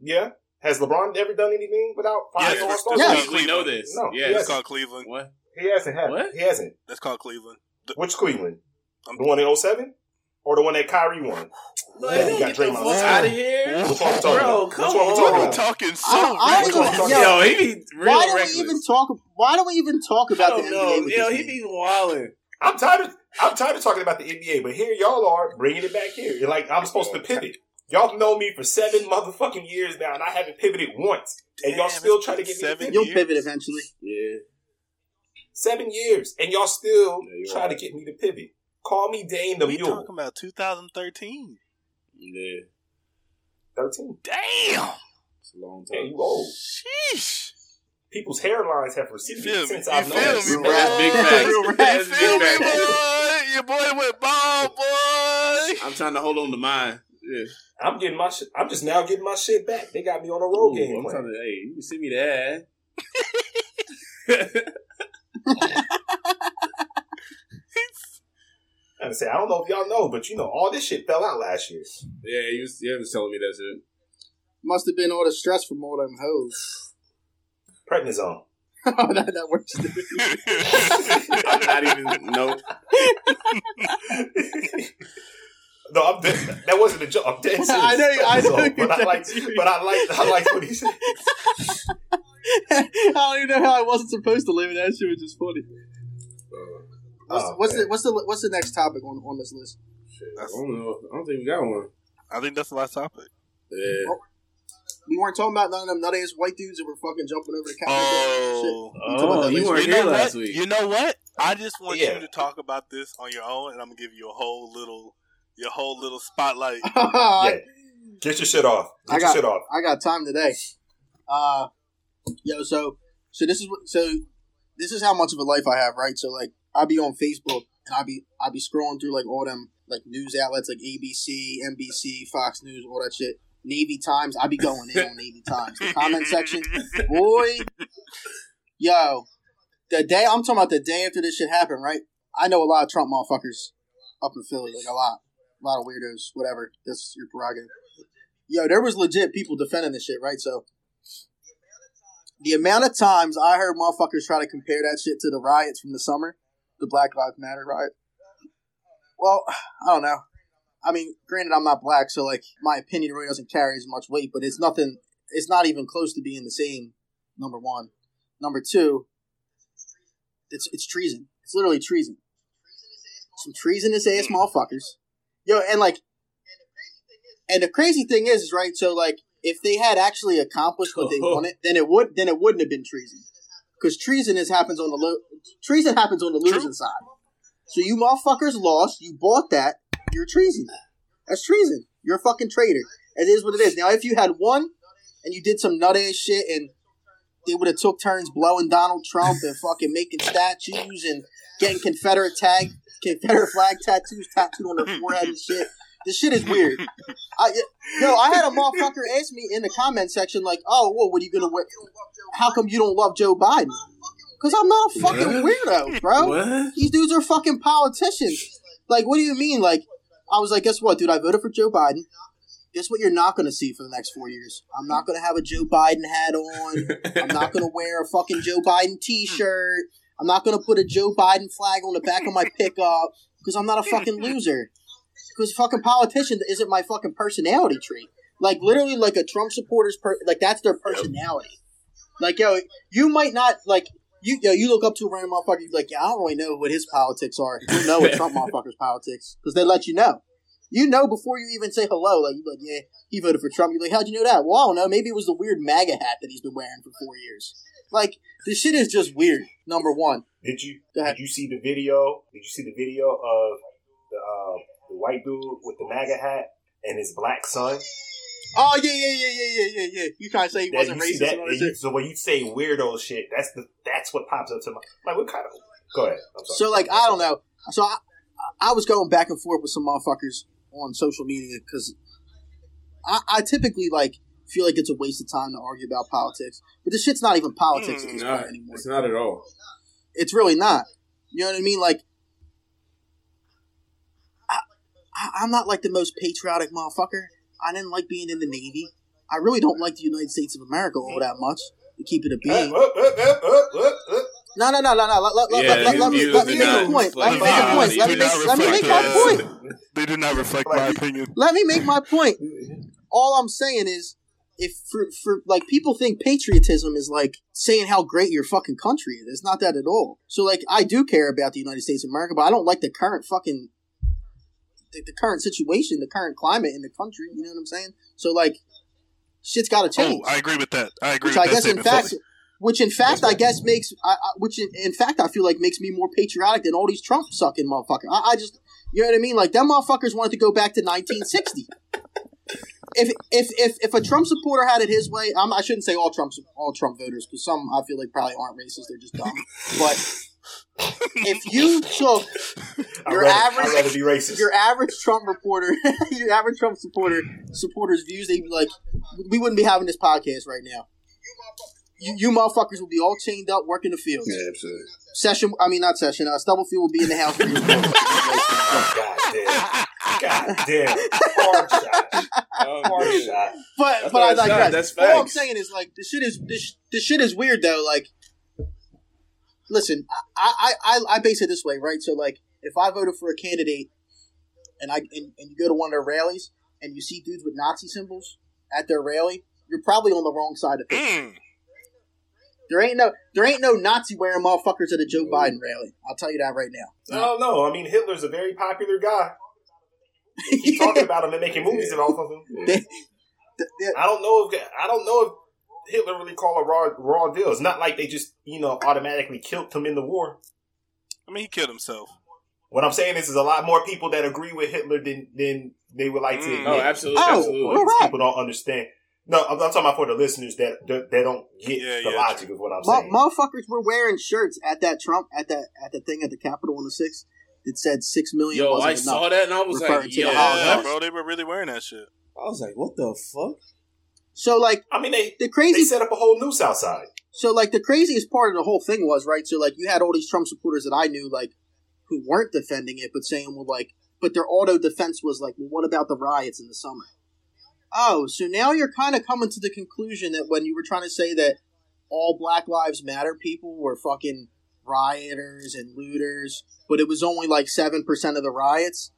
Speaker 7: Yeah. Has LeBron ever done anything without five
Speaker 4: Yes,
Speaker 7: All Stars?
Speaker 6: Yeah.
Speaker 5: we, we know this.
Speaker 7: No,
Speaker 5: yes.
Speaker 7: yes.
Speaker 4: That's called Cleveland.
Speaker 5: What?
Speaker 7: He hasn't had.
Speaker 5: What?
Speaker 7: He hasn't.
Speaker 4: That's called Cleveland. The-
Speaker 7: Which Cleveland?
Speaker 4: I'm-
Speaker 7: The one in 07? Or the one that Kyrie won?
Speaker 5: Like,
Speaker 7: Yeah, you got
Speaker 5: the
Speaker 7: Draymond.
Speaker 5: fuck out of here,
Speaker 7: Which one we talking
Speaker 5: bro.
Speaker 7: about?
Speaker 5: Come
Speaker 7: Which one we
Speaker 5: on,
Speaker 7: talking
Speaker 4: You talking so
Speaker 6: I don't- I
Speaker 4: reckless.
Speaker 6: don't
Speaker 7: we
Speaker 6: even-
Speaker 7: talking
Speaker 5: Yo,
Speaker 7: about?
Speaker 5: he be real
Speaker 6: Why do
Speaker 5: reckless.
Speaker 6: we even talk? Why do we even talk about the
Speaker 5: know.
Speaker 6: NBA?
Speaker 5: Yo, he
Speaker 6: nigga?
Speaker 5: be wilding.
Speaker 7: I'm tired of I'm tired of talking about the NBA, but here y'all are bringing it back here. You're like I'm supposed to pivot. Y'all know me for seven motherfucking years now, and I haven't pivoted once, and y'all still
Speaker 4: it's
Speaker 7: trying to
Speaker 4: been
Speaker 7: get me to pivot.
Speaker 6: You'll pivot eventually.
Speaker 5: Yeah.
Speaker 7: Seven years, and y'all still
Speaker 5: Yeah, you're
Speaker 7: trying
Speaker 5: right.
Speaker 7: to get me to pivot. Call me Dame the
Speaker 4: We
Speaker 7: Mule.
Speaker 4: talking about 2013.
Speaker 5: Yeah.
Speaker 7: Thirteen.
Speaker 4: Damn.
Speaker 5: It's a long
Speaker 7: Hey,
Speaker 5: time.
Speaker 7: you old.
Speaker 4: Sheesh.
Speaker 7: People's hairlines have receded
Speaker 4: feel me?
Speaker 7: since I've known
Speaker 4: me,
Speaker 7: this.
Speaker 5: Real
Speaker 4: boy?
Speaker 5: big facts.
Speaker 6: Real rap.
Speaker 4: You feel
Speaker 5: big
Speaker 4: me,
Speaker 5: facts.
Speaker 4: boy? Your boy went ball, boy.
Speaker 5: I'm trying to hold on to mine. Yeah.
Speaker 7: I'm getting my shit. I'm just now getting my shit back. They got me on a road
Speaker 5: Ooh,
Speaker 7: game
Speaker 5: I'm
Speaker 7: plan.
Speaker 5: trying to, hey, you can send me that.
Speaker 7: And I say, I don't know if y'all know, but you know, all this shit fell out last year.
Speaker 5: yeah, you was, you was telling me that shit.
Speaker 6: Must have been all the stress from all them hoes.
Speaker 7: Prednisone.
Speaker 6: oh, that, that works.
Speaker 5: I'm not even, no.
Speaker 7: no, I'm dead. That wasn't a joke. I'm dead serious.
Speaker 6: I know you- I know
Speaker 7: Prednisone.
Speaker 6: you're
Speaker 7: But I
Speaker 6: dead
Speaker 7: like, but I like, I like what he said.
Speaker 6: I don't even know how I wasn't supposed to live in that shit, which is funny. What's,
Speaker 7: Oh,
Speaker 6: what's the what's the what's the next topic on on this list?
Speaker 5: I don't know. I don't think we got one.
Speaker 4: I think that's the last topic.
Speaker 5: Yeah.
Speaker 6: We weren't talking about none of them nut ass white dudes that were fucking jumping over the counter.
Speaker 4: Oh.
Speaker 6: We talking about
Speaker 5: Oh, you weren't
Speaker 4: You
Speaker 5: here
Speaker 4: know
Speaker 5: last
Speaker 4: what?
Speaker 5: week.
Speaker 4: You know what? I just want
Speaker 7: Yeah.
Speaker 4: you to talk about this on your own, and I'm gonna give you a whole little, your whole little spotlight.
Speaker 7: Yeah. Get your shit off. Get
Speaker 6: I
Speaker 7: your
Speaker 6: got-
Speaker 7: shit off.
Speaker 6: I got time today. Uh, yo, so so this is what so this is how much of a life I have, right? So like I be on Facebook and I be I be scrolling through like all them like news outlets like ABC, NBC, Fox News, all that shit. Navy Times, I be going in on Navy Times. The comment section, boy, yo, the day I'm talking about the day after this shit happened, right? I know a lot of Trump motherfuckers up in Philly, like a lot, a lot of weirdos, whatever. That's your prerogative. Yo, there was legit people defending this shit, right? So the amount of times I heard motherfuckers try to compare that shit to the riots from the summer, the Black Lives Matter riot. Well, I don't know. I mean, granted, I'm not black, so like my opinion really doesn't carry as much weight, but it's nothing. It's not even close to being the same. Number one, number two. It's it's treason. It's literally treason. Some treasonous ass motherfuckers. Yo, and like, and the crazy thing is, is right. So like, if they had actually accomplished what they wanted, then it would then it wouldn't have been treason. Because treason is happens on the lo- treason happens on the losing
Speaker 4: True.
Speaker 6: side. So you motherfuckers lost. You bought that. You're treason. That's treason. You're a fucking traitor. It is what it is. Now, if you had won and you did some nut ass shit and they would have took turns blowing Donald Trump and fucking making statues and getting Confederate tag, Confederate flag tattoos tattooed on their forehead and shit. This shit is weird. I, yo, I had a motherfucker ask me in the comment section like, "Oh, well, what are you gonna wear? How come you don't love Joe Biden?" Because I'm not a fucking
Speaker 5: What?
Speaker 6: weirdo, bro.
Speaker 5: What?
Speaker 6: These dudes are fucking politicians. Like, what do you mean? Like, I was like, guess what, dude? I voted for Joe Biden. Guess what? You're not going to see for the next four years. I'm not going to have a Joe Biden hat on. I'm not going to wear a fucking Joe Biden T-shirt. I'm not going to put a Joe Biden flag on the back of my pickup because I'm not a fucking loser. Because fucking politician isn't my fucking personality trait. Like literally, like a Trump supporter's per- like that's their personality. Like yo, you might not like you. Yo, you look up to a random motherfucker. You're like, yeah, I don't really know what his politics are. You know what Trump motherfuckers' politics because they let you know. You know before you even say hello. Like you like, yeah, he voted for Trump. You're like, how'd you know that? Well, I don't know. Maybe it was the weird MAGA hat that he's been wearing for four years. Like this shit is just weird. Number one.
Speaker 7: Did you did you see the video? Did you see the video of the uh, the white dude with the MAGA hat and his black son?
Speaker 6: Oh yeah, yeah, yeah, yeah, yeah, yeah, yeah. You trying to say he
Speaker 7: That-
Speaker 6: wasn't
Speaker 7: you
Speaker 6: racist
Speaker 7: that-
Speaker 6: and all that
Speaker 7: and you- so when you say weirdo shit, that's the that's what pops up to my like. What kind of? Go ahead.
Speaker 6: So like I don't know. So I, I was going back and forth with some motherfuckers on social media because I, I typically like feel like it's a waste of time to argue about politics, but this shit's not even politics at this
Speaker 5: not,
Speaker 6: point anymore.
Speaker 5: it's not at all.
Speaker 6: It's really not. You know what I mean? Like. I, I- I'm not like the most patriotic motherfucker. I didn't like being in the Navy. I really don't like the United States of America all that much. To keep it a being. No, no, no, no, no. Let, let, let,
Speaker 5: Yeah,
Speaker 6: let, let,
Speaker 5: his
Speaker 6: let me, let me make
Speaker 5: not
Speaker 6: a point. Let me make a point. Let me make, let me make my point.
Speaker 4: They do not reflect my opinion.
Speaker 6: Let me make my point. All I'm saying is, if for, for like people think patriotism is like saying how great your fucking country is. It's not that at all. So like I do care about the United States of America, but I don't like the current fucking the, the current situation, the current climate in the country. You know what I'm saying? So like shit's got to oh, change.
Speaker 4: Oh, I agree with that. I agree
Speaker 6: which
Speaker 4: with
Speaker 6: I
Speaker 4: that
Speaker 6: guess in fact,
Speaker 4: fully.
Speaker 6: which in fact I guess makes, I, I, which in, in fact I feel like makes me more patriotic than all these Trump sucking motherfuckers. I, I just, you know what I mean? Like them motherfuckers wanted to go back to 1960. If, if if if a Trump supporter had it his way, I'm, I shouldn't say all Trump all Trump voters because some I feel like probably aren't racist. They're just dumb. But if you took Your
Speaker 7: rather,
Speaker 6: average-
Speaker 7: be racist.
Speaker 6: your average Trump reporter, your average Trump supporter supporters' views, they'd be like, we wouldn't be having this podcast right now. You, you motherfuckers would be all chained up working the fields.
Speaker 8: Yeah, absolutely.
Speaker 6: Session, I mean not session. Uh, Stubblefield will be in the house.
Speaker 7: God damn. God damn. Hard shot.
Speaker 5: Oh,
Speaker 7: Hard shot.
Speaker 6: but
Speaker 5: That's
Speaker 6: but I
Speaker 5: what I
Speaker 6: digress.
Speaker 5: said, that's
Speaker 6: All I'm saying is like this shit is this this shit is weird though. Like, listen, I I I, I base it this way, right? So like, if I voted for a candidate, and I and, and you go to one of their rallies and you see dudes with Nazi symbols at their rally, you're probably on the wrong side of things.
Speaker 4: Mm.
Speaker 6: There ain't no there ain't no Nazi wearing motherfuckers at a Joe Biden rally. I'll tell you that right now.
Speaker 7: I don't know. I mean, Hitler's a very popular guy. They keep talking about him and making movies about him.
Speaker 6: They- they-
Speaker 7: I don't know if I don't know if Hitler really called a raw raw deal. It's not like they just you know automatically killed him in the war.
Speaker 4: I mean, he killed himself.
Speaker 7: What I'm saying is, there's a lot more people that agree with Hitler than than they would like to.
Speaker 4: Mm.
Speaker 7: admit.
Speaker 5: Oh, absolutely,
Speaker 6: Oh,
Speaker 5: absolutely.
Speaker 6: all right.
Speaker 7: People don't understand. No, I'm, I'm talking about for the listeners that that, that don't get
Speaker 4: Yeah,
Speaker 7: the
Speaker 4: yeah.
Speaker 7: logic of what I'm
Speaker 6: Mo-
Speaker 7: saying.
Speaker 6: motherfuckers were wearing shirts at that Trump at that at the thing at the Capitol on the sixth that said six million.
Speaker 5: Yo,
Speaker 6: wasn't
Speaker 5: I
Speaker 6: enough.
Speaker 5: saw that and I was like,
Speaker 6: to the
Speaker 5: yo,
Speaker 6: Holocaust.
Speaker 4: Yeah, bro, they were really wearing that shit.
Speaker 5: I was like, what the fuck?
Speaker 6: So like
Speaker 7: I mean, they
Speaker 6: the
Speaker 7: they
Speaker 6: crazy
Speaker 7: set up a whole noose outside.
Speaker 6: So like the craziest part of the whole thing was right. So like you had all these Trump supporters that I knew like who weren't defending it, but saying well like, but their auto defense was like, well, what about the riots in the summer? Oh, so now you're kind of coming to the conclusion that when you were trying to say that all Black Lives Matter people were fucking rioters and looters, but it was only like seven percent of the riots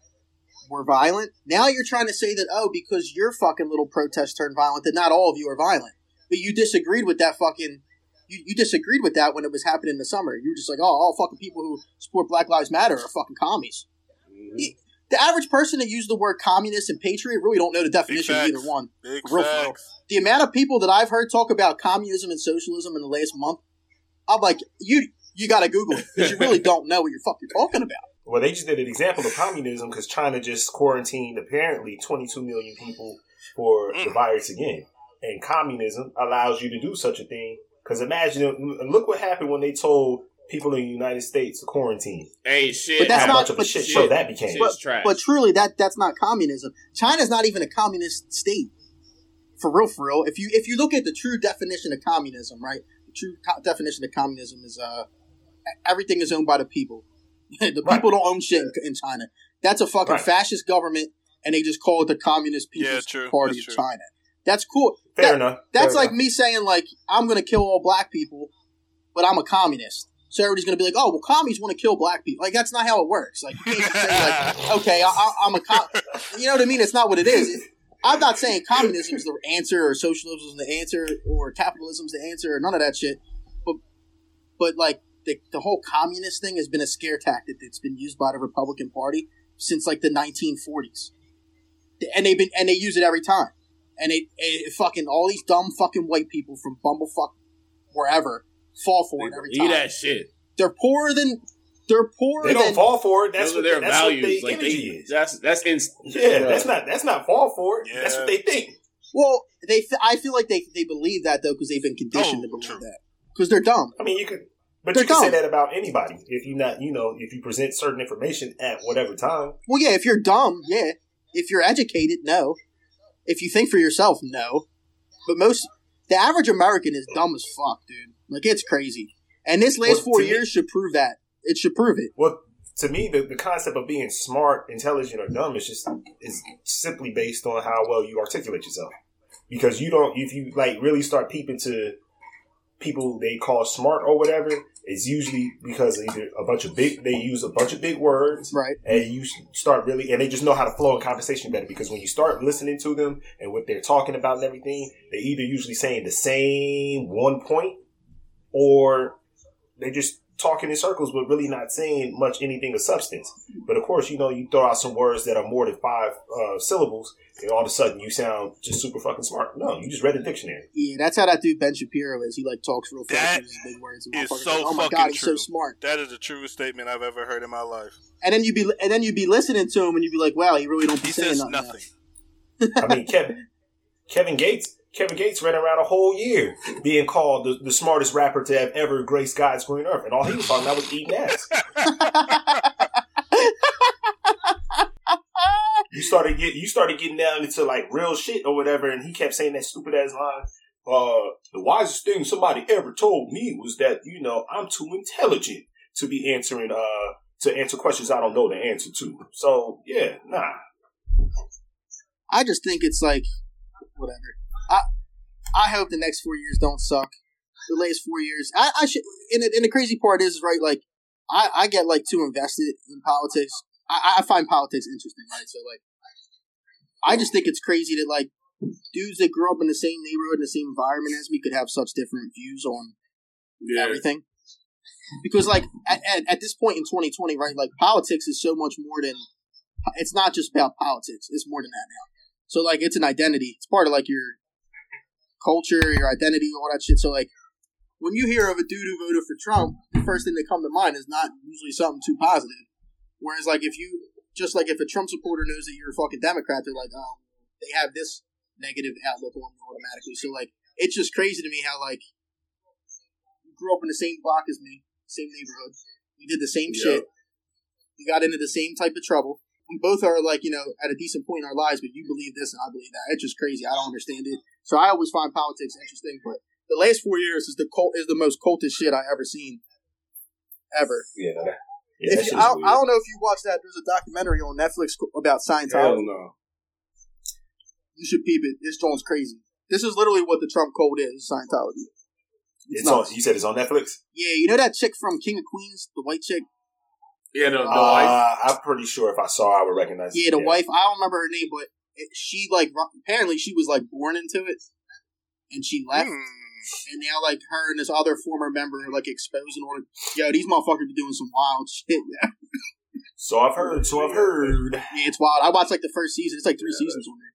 Speaker 6: were violent. Now you're trying to say that oh, because your fucking little protest turned violent, that not all of you are violent. But you disagreed with that fucking you, you disagreed with that when it was happening in the summer. You were just like, oh, all fucking people who support Black Lives Matter are fucking commies. Mm-hmm. The- The average person that used the word communist and patriot really don't know the definition of either one.
Speaker 4: Big
Speaker 6: Real for real.
Speaker 4: facts.
Speaker 6: The amount of people that I've heard talk about communism and socialism in the last month, I'm like, you you got to Google it because you really don't know what you're fucking talking about.
Speaker 7: Well, they just did an example of communism because China just quarantined apparently 22 million people for the
Speaker 4: Mm.
Speaker 7: virus again. And communism allows you to do such a thing. Because imagine, look what happened when they told people in the United States to quarantine.
Speaker 5: Hey, shit.
Speaker 6: But that's
Speaker 7: How
Speaker 6: not-
Speaker 7: much of a
Speaker 6: but
Speaker 7: shit
Speaker 6: shit-
Speaker 7: show that became.
Speaker 5: Shit's trash.
Speaker 6: But truly, that that's not communism. China's not even a communist state. For real, for real. If you if you look at the true definition of communism, right? The true co- definition of communism is uh everything is owned by the people. the
Speaker 7: Right.
Speaker 6: people don't own shit in, in China. That's a fucking
Speaker 7: Right.
Speaker 6: fascist government, and they just call it the Communist People's
Speaker 4: true.
Speaker 6: Party
Speaker 4: That's
Speaker 6: of
Speaker 4: true.
Speaker 6: China. That's cool.
Speaker 7: Fair
Speaker 6: That-
Speaker 7: enough.
Speaker 6: That's
Speaker 7: Fair
Speaker 6: like
Speaker 7: enough.
Speaker 6: me saying like I'm gonna kill all black people, but I'm a communist. So everybody's gonna be like, "Oh, well, commies want to kill black people." Like that's not how it works. Like you can't say like, "Okay, I, I, I'm a com," you know what I mean? It's not what it is. I'm not saying communism is the answer, or socialism is the answer, or capitalism is the answer, or none of that shit. But, but like the the whole communist thing has been a scare tactic that's been used by the Republican Party since like the 1940s, and they've been and they use it every time and it, it fucking all these dumb fucking white people from bumblefuck wherever fall for it every
Speaker 5: Eat
Speaker 6: time.
Speaker 5: that shit.
Speaker 6: They're poorer than they're poor.
Speaker 7: They don't
Speaker 6: than
Speaker 7: fall for it. That's
Speaker 5: Those
Speaker 7: what
Speaker 5: are their
Speaker 7: that's
Speaker 5: values.
Speaker 7: What they
Speaker 5: like
Speaker 7: energy
Speaker 5: they,
Speaker 7: is.
Speaker 5: that's that's in,
Speaker 7: Yeah,
Speaker 5: Bruh.
Speaker 7: that's not that's not fall for it. That's what they think.
Speaker 6: well they th- I feel like they they believe that though because they've been conditioned
Speaker 4: Oh,
Speaker 6: to believe
Speaker 4: true.
Speaker 6: that because they're dumb.
Speaker 7: I mean, you could, but you can say that about anybody if you not, you know, if you present certain information at whatever time.
Speaker 6: Well, yeah, if you're dumb, yeah. If you're educated, no. If you think for yourself, no. But most the average American is dumb as fuck, dude. Like it's crazy. And this last
Speaker 7: Well,
Speaker 6: four
Speaker 7: me-
Speaker 6: years should prove that. It should prove it.
Speaker 7: Well, to me, the, the concept of being smart, intelligent, or dumb is just is simply based on how well you articulate yourself. Because you don't, if you like really start peeping to people they call smart or whatever, it's usually because either a bunch of big they use a bunch of big words,
Speaker 6: Right.
Speaker 7: and you start really and they just know how to flow in conversation better because when you start listening to them and what they're talking about and everything, they either usually saying the same one point or they just talking in circles but really not saying much anything of substance. But of course, you know, you throw out some words that are more than five uh, syllables, and all of a sudden you sound just super fucking smart. No, you just read a dictionary.
Speaker 6: Yeah, that's how that dude Ben Shapiro is. He like talks real fast,
Speaker 4: That
Speaker 6: uses big words. And
Speaker 4: is so
Speaker 6: like, oh my
Speaker 4: fucking
Speaker 6: god, he's so smart.
Speaker 4: That is the truest statement I've ever heard in my life.
Speaker 6: And then you'd be and then you'd be listening to him, and you'd be like, wow, he really don't be
Speaker 4: He
Speaker 6: saying
Speaker 4: says
Speaker 6: nothing.
Speaker 4: nothing.
Speaker 7: I mean, Kevin, Kevin Gates, Kevin Gates ran around a whole year being called the, the smartest rapper to have ever graced God's green earth, and all he was talking about was eating ass. You started get you started getting down into like real shit or whatever, and he kept saying that stupid ass line. Uh, the wisest thing somebody ever told me was that you know I'm too intelligent to be answering uh to answer questions I don't know the answer to. So yeah, nah.
Speaker 6: I just think it's like whatever. I I hope the next four years don't suck. The last four years, I, I should. And the, and the crazy part is right. Like I, I get like too invested in politics. I, I find politics interesting, right? So like, I just think it's crazy that like dudes that grew up in the same neighborhood in the same environment as me could have such different views on everything. Because like at, at, at this point in 2020, right? Like politics is so much more than. It's not just about politics. It's more than that now. So like it's an identity. It's part of like your culture, your identity, all that shit. So like when you hear of a dude who voted for Trump, the first thing that come to mind is not usually something too positive. Whereas like if you just like if a Trump supporter knows that you're a fucking Democrat, they're like, oh, they have this negative outlook on you automatically. So like it's just crazy to me how like you grew up in the same block as me, same neighborhood. We did the same
Speaker 7: Yeah.
Speaker 6: shit. We got into the same type of trouble we both are like you know at a decent point in our lives, but you believe this and I believe that. It's just crazy. I don't understand it. So I always find politics interesting, but the last four years is the cult is the most cultist shit I ever seen, ever.
Speaker 7: Yeah, yeah,
Speaker 6: if you, I, don't- I don't know if you watched that. There's a documentary on Netflix about Scientology.
Speaker 5: no.
Speaker 6: You should peep it. This joint's crazy. This is literally what the Trump cult is. Scientology.
Speaker 7: It's on. You said it's on Netflix.
Speaker 6: Yeah, you know that chick from King of Queens, the white chick.
Speaker 5: Yeah, the, the
Speaker 7: Uh,
Speaker 5: wife.
Speaker 7: I'm pretty sure if I saw, I would recognize.
Speaker 6: Yeah, the wife. I don't remember her name, but it, she like apparently she was like born into it, and she left.
Speaker 4: Hmm.
Speaker 6: And now, like her and this other former member are like exposing all the yo. These motherfuckers be doing some wild shit. Yeah,
Speaker 7: So I've heard. So I've heard.
Speaker 6: yeah it's wild. I watched like the first season. It's like three seasons on there.